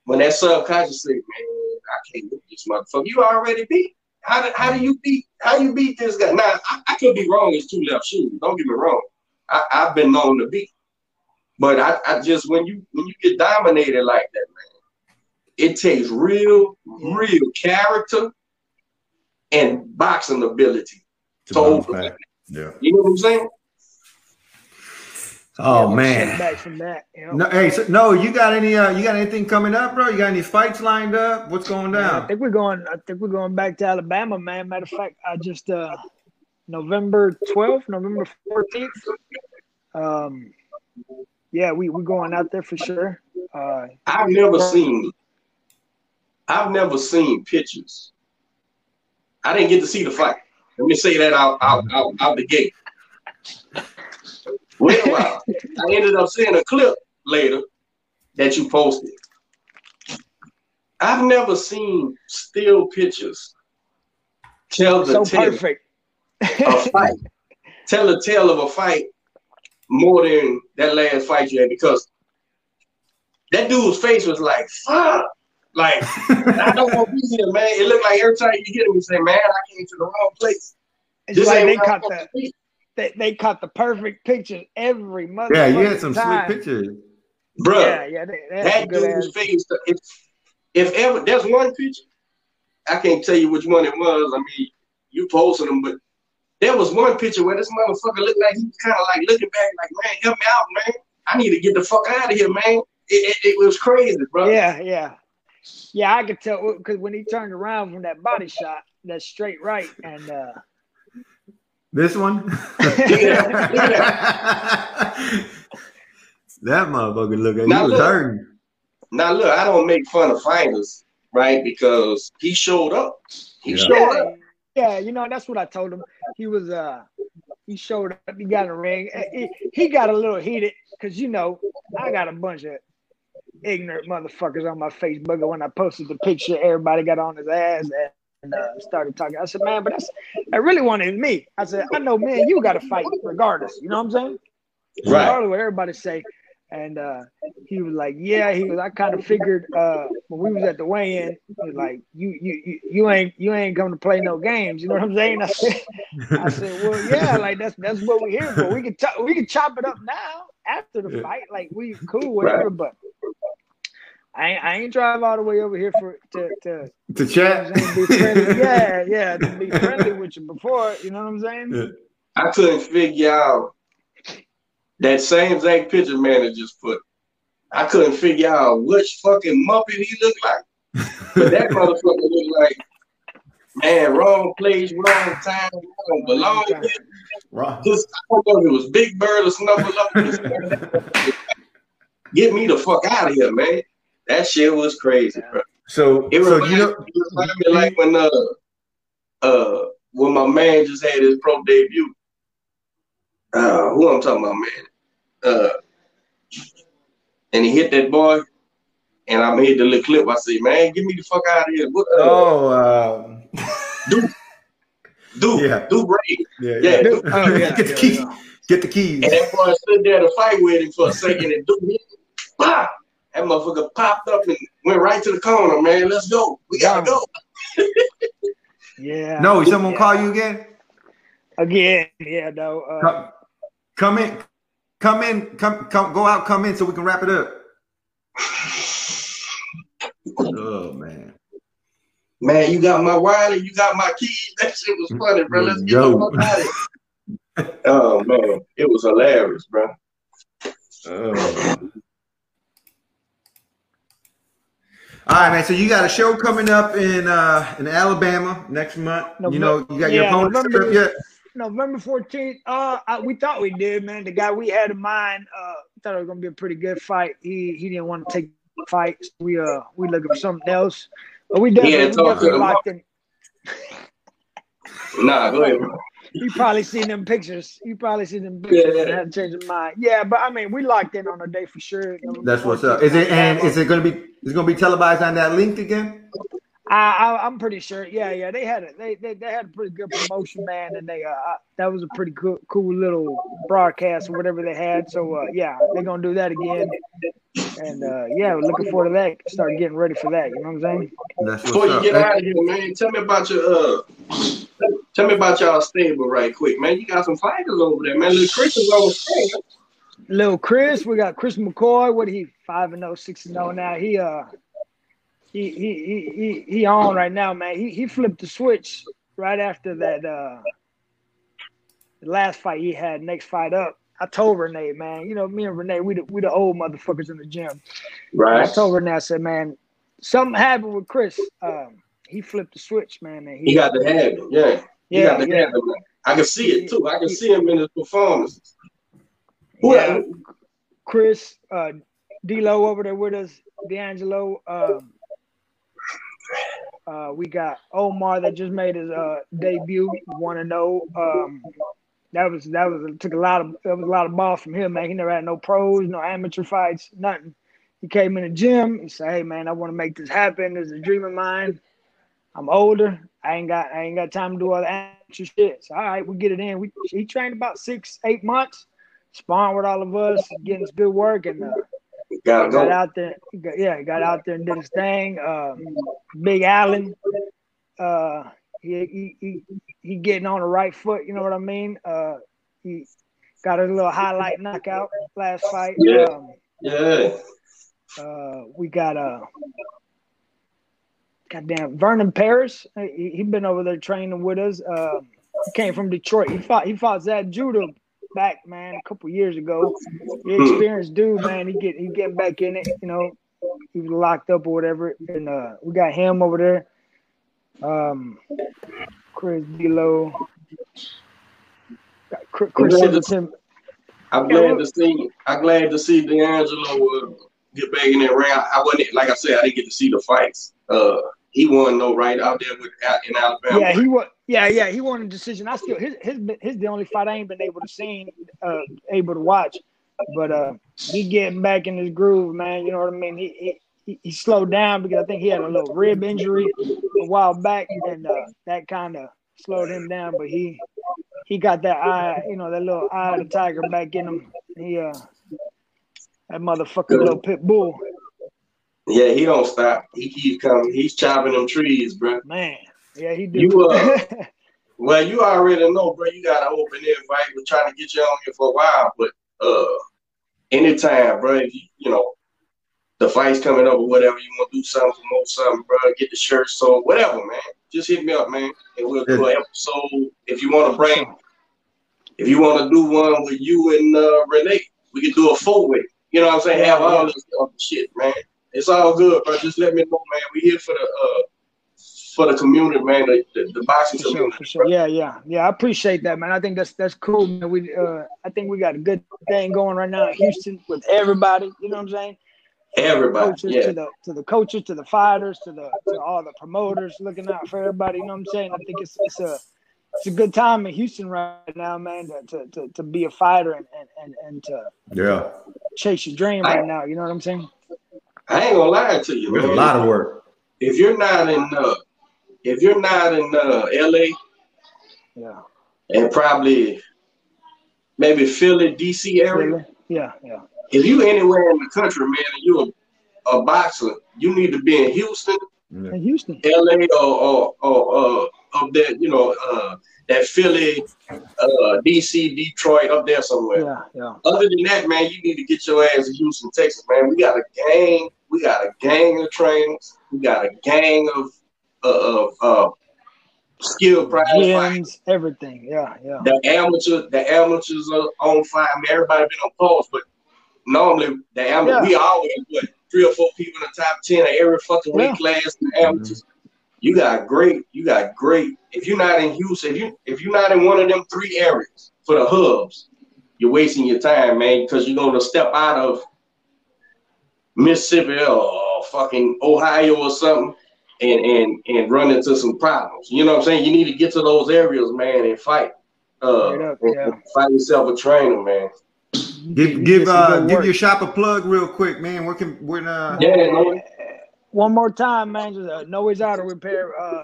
when that subconscious say, man, I can't beat this motherfucker, you already beat. How do, how do you beat how you beat this guy? Now I, I could be wrong, it's two left shoes. Don't get me wrong. I, I've been known to beat. But I, I just when you when you get dominated like that, man, it takes real, real character and boxing ability. To So- bounce back. Yeah. You know what I'm saying? Oh Yeah, man. Setback from that. You know? No, hey, so, no, you got any? Uh, you got anything coming up, bro? You got any fights lined up? What's going Yeah, I down? think we're going. I think we're going back to Alabama, man. Matter of fact, I just uh November twelfth, November fourteenth. Um, yeah, we we're going out there for sure. Uh, I've never seen I've never seen pictures. I didn't get to see the fight. Let me say that out out out, out the gate. Well, I ended up seeing a clip later that you posted. I've never seen still pictures tell the so tale perfect. a fight, tell the tale of a fight more than that last fight you had because that dude's face was like, fuck. Like, I don't want to be here, man. It looked like every time you hit him, you say, man, I came to the wrong place. It's This like they caught supposed the they, they caught the perfect picture every month. Yeah, you had some slick pictures. Bro, Yeah, yeah, they, they had that dude's ass. face, if, if ever, there's one picture, I can't tell you which one it was. I mean, you posted them, but there was one picture where this motherfucker looked like he was kind of like looking back, like, man, help me out, man. I need to get the fuck out of here, man. It, it, it was crazy, bro. Yeah, yeah. Yeah, I could tell because when he turned around from that body shot, that straight right, and uh, This one? that motherfucker look he Now was look. hurting. Now look, I don't make fun of fighters, right? Because he showed up. He Yeah. showed up. Yeah, you know that's what I told him. He was uh, he showed up, he got a ring, he, he got a little heated because you know I got a bunch of ignorant motherfuckers on my Facebook, and when I posted the picture, everybody got on his ass and uh, started talking. I said, man, but that's that really wanted me. I said, I know, man, you got to fight regardless. You know what I'm saying? Right. Regardless what everybody say. And uh, he was like, "Yeah." He was. I kind of figured uh, when we was at the weigh-in, he was like, "You, you, you, you ain't, you ain't going to play no games." You know what I'm saying? I said, "I said, well, yeah, like that's that's what we're here for. We can chop, we can chop it up now after the fight, like we cool, whatever." But I ain't, I ain't drive all the way over here for to to To you know chat. be friendly. yeah, yeah, to be friendly with you before. You know what I'm saying? I couldn't figure out that same exact picture man that just put. I couldn't figure out which fucking muppet he looked like. But that motherfucker looked like, man, wrong place, wrong time, wrong belong. Right. Just, I don't know if it was Big Bird or Snuffleupagus. Get me the fuck out of here, man. That shit was crazy, bro. So, It so reminded, you know, it reminded me like when uh uh when my man just had his pro debut. Uh who I'm talking about, man. Uh and he hit that boy, and I made the little clip. I say, man, get me the fuck out of here. What, uh, oh, um, do yeah. do Brady. yeah, Yeah, yeah. do- Oh, yeah, Get the keys. yeah. Get the keys. And that boy stood there to fight with him for a second and do hit. Bah! That motherfucker popped up and went right to the corner, man. Let's go. We gotta go. Yeah. No, someone yeah. call you again? again. Yeah, no. Uh, Come, come in, come in, come, come, go out, come in, so we can wrap it up. Oh man, Man, you got my wallet, you got my keys. That shit was funny, bro. Let's get the fuck out of here. Oh man, it was hilarious, bro. oh. All right, man. So you got a show coming up in uh in Alabama next month. you know, you got your yeah, opponent set up yet? November 14th. Uh, I, we thought we did, man. The guy we had in mind, uh, thought it was gonna be a pretty good fight. He he didn't want to take fights. We uh we looking for something else. But we definitely, Yeah, we definitely locked in. Nah, go ahead, bro. You probably seen them pictures. You probably seen them pictures Yeah. and had to change your mind. Yeah, but I mean, we locked in on a day for sure. That's what's up. Is it and is it going to be is it going to be televised on that link again? I, I I'm pretty sure. Yeah, yeah. They had it. They, they they had a pretty good promotion, man, and they uh that was a pretty cool cool little broadcast or whatever they had. So uh yeah, they're gonna do that again. And uh yeah, we're looking forward to that. Start getting ready for that. You know what I'm saying? That's Before you up. get out of here, man, tell me about your uh tell me about y'all stable right quick, man. You got some fighters over there, man. Little Chris is on the screen. Little Chris, we got Chris McCoy. What he five and 0, 6 and 0 now. He uh he he he he, he on right now, man. He he flipped the switch right after that uh the last fight he had, next fight up. I told Renee, man, you know, me and Renee, we the we the old motherfuckers in the gym. And Right. I told Renee, I said, man, something happened with Chris. Um, he flipped the switch, man, and He got the habit, yeah. He Yeah, got the yeah. man. I can see it too. I can see him in his performances. Who Yeah. Chris, uh, D'Lo over there with us, D'Angelo. Um, uh, we got Omar that just made his uh, debut. Want to know? Um, that was that was took a lot of that was a lot of balls from him, man. He never had no pros, no amateur fights, nothing. He came in the gym. He said, "Hey, man, I want to make this happen. This is a dream of mine. I'm older. I ain't got I ain't got time to do all the amateur shit. So, all right, we get it in. We he trained about six, eight months, sparring with all of us, getting good work, and uh, got go. out there. yeah, he got out there and did his thing. Um, Big Allen, uh, he, he he he getting on the right foot. You know what I mean? Uh, he got a little highlight knockout last fight. Yeah. Um, Yeah. uh, we got uh, goddamn Vernon Paris. He, he been over there training with us. Uh, he came from Detroit. He fought he fought Zab Judah back man a couple years ago. He experienced dude, man. He get he getting back in it. You know, he was locked up or whatever, and uh, we got him over there. Um, Chris D'Lo, got Chris, Chris I'm glad to- I'm glad to see. I'm glad to see D'Angelo uh, get back in that ring. I, wasn't like I said. I didn't get to see the fights. Uh, he won though, right out there with out in Alabama. Yeah, he was. Yeah, yeah, he won a decision. I still his his his the only fight I ain't been able to see, uh, able to watch. But uh, he getting back in his groove, man. You know what I mean? He he, he slowed down because I think he had a little rib injury a while back, and uh, that kind of slowed him down. But he he got that eye, you know, that little eye of the tiger back in him. He uh, that motherfucking little pit bull, Yeah, he don't stop. He keeps coming. He's chopping them trees, bro. man. Yeah, he did. You, uh, Well, you already know, bro. You got an open invite. We're trying to get you on here for a while, but uh, anytime, bro. If you, you know, the fight's coming up or whatever, you want to do something, promote something, bro. Get the shirt sold, whatever, man. Just hit me up, man, and we'll do an episode. If you want to bring, if you want to do one with you and uh, Renee, we can do a four way. You know what I'm saying? Have all this other shit, man. It's all good, bro. Just let me know, man. We here for the uh for the community, man. The, the, the boxing For sure, community. for sure. Yeah, yeah, yeah. I appreciate that, man. I think that's that's cool, man. We uh, I think we got a good thing going right now in Houston with everybody. You know what I'm saying? Everybody, coaches yeah. to the to the coaches, to the fighters, to the to all the promoters, looking out for everybody. You know what I'm saying? I think it's it's a it's a good time in Houston right now, man, to to, to, to be a fighter and, and, and, and to Yeah. chase your dream right now. You know what I'm saying? I ain't gonna lie to you, There's a lot of work. If you're not in, uh, if you're not in uh, LA Yeah. and probably maybe Philly, DC area, Yeah, yeah. if you anywhere in the country, man, and you're a, a boxer, you need to be in Houston, In Houston. LA, or or, or uh, up there, you know, uh, that Philly, uh, DC, Detroit, up there somewhere. Yeah, yeah. Other than that, man, you need to get your ass to Houston, Texas, man. We got a gang. We got a gang of trainers. We got a gang of uh, of uh, skilled prize fighters. Gyms, everything. Yeah, yeah. The amateur, the amateurs are on fire. I mean, everybody been on pause, but normally the amateur, Yeah. we always put three or four people in the top ten of every fucking Yeah. class the amateurs. You got great. You got great. If you're not in Houston, if you if you're not in one of them three areas for the hubs, you're wasting your time, man, because you're gonna step out of Mississippi or fucking Ohio or something and and and run into some problems. You know what I'm saying? You need to get to those areas, man, and fight. Uh, Straight up, and- yeah. and find yourself a trainer, man. Give give uh give your shop a plug real quick, man. Where can when uh Yeah, no, One more time, man. Just uh, Noe's Auto Repair, uh,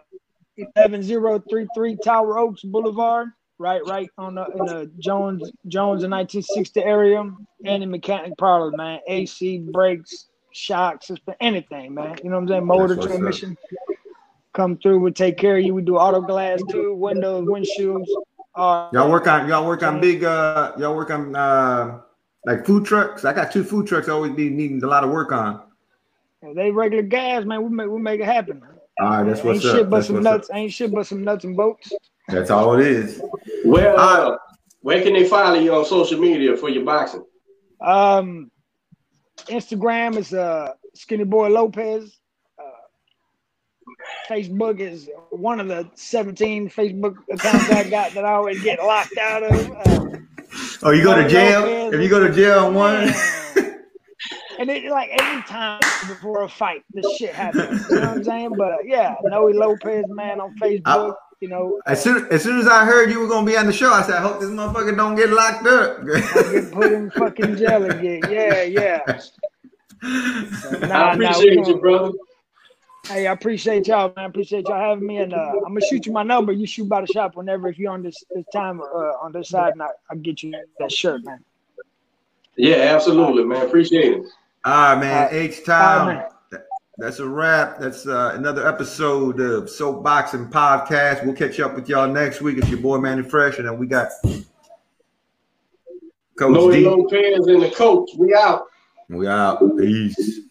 eleven zero three three Tower Oaks Boulevard, right, right on the in the Jones Jones in nineteen sixty area. Any mechanic parlor, man. AC, brakes, shocks, suspe- anything, man. You know what I'm saying? Motor, what's up. transmission. Come through, we take care of you. We do auto glass too, windows, windshields. Uh, y'all work on y'all work on big uh y'all work on uh like food trucks. I got two food trucks I always be needing a lot of work on. they regular gas, man. We make we make it happen. All right, that's what's ain't shit but That's some what's nuts. up. Ain't shit but some nuts and bolts. That's all it is. Well, uh, where can they follow you on social media for your boxing? Um, Instagram is uh Skinny Boi Lopez. Uh, Facebook is one of the 17 Facebook accounts I got that I always get locked out of. Uh, Oh, you go to jail? Lopez If you go to jail on one, and it like every time before a fight, this shit happens. You know what I'm saying? But uh, yeah, Noe Lopez, man, on Facebook. You know, as soon as soon as I heard you were gonna be on the show, I said, I hope this motherfucker don't get locked up. I get put in fucking jail again. Yeah, yeah. So, nah, I nah, appreciate gonna- you, brother. Hey, I appreciate y'all, man. I appreciate y'all having me, and uh, I'm gonna shoot you my number. You shoot by the shop whenever if you're on this this time uh, on this side, and I, I'll get you that shirt, man. Yeah, absolutely, man. Appreciate it. All right, man. H Town. All right, That- That's a wrap. That's uh, another episode of Soapboxing Podcast. We'll catch up with y'all next week. It's your boy Manny Fresh, and then we got Coach Noe D. Lopez and the coach. We out. We out. Peace.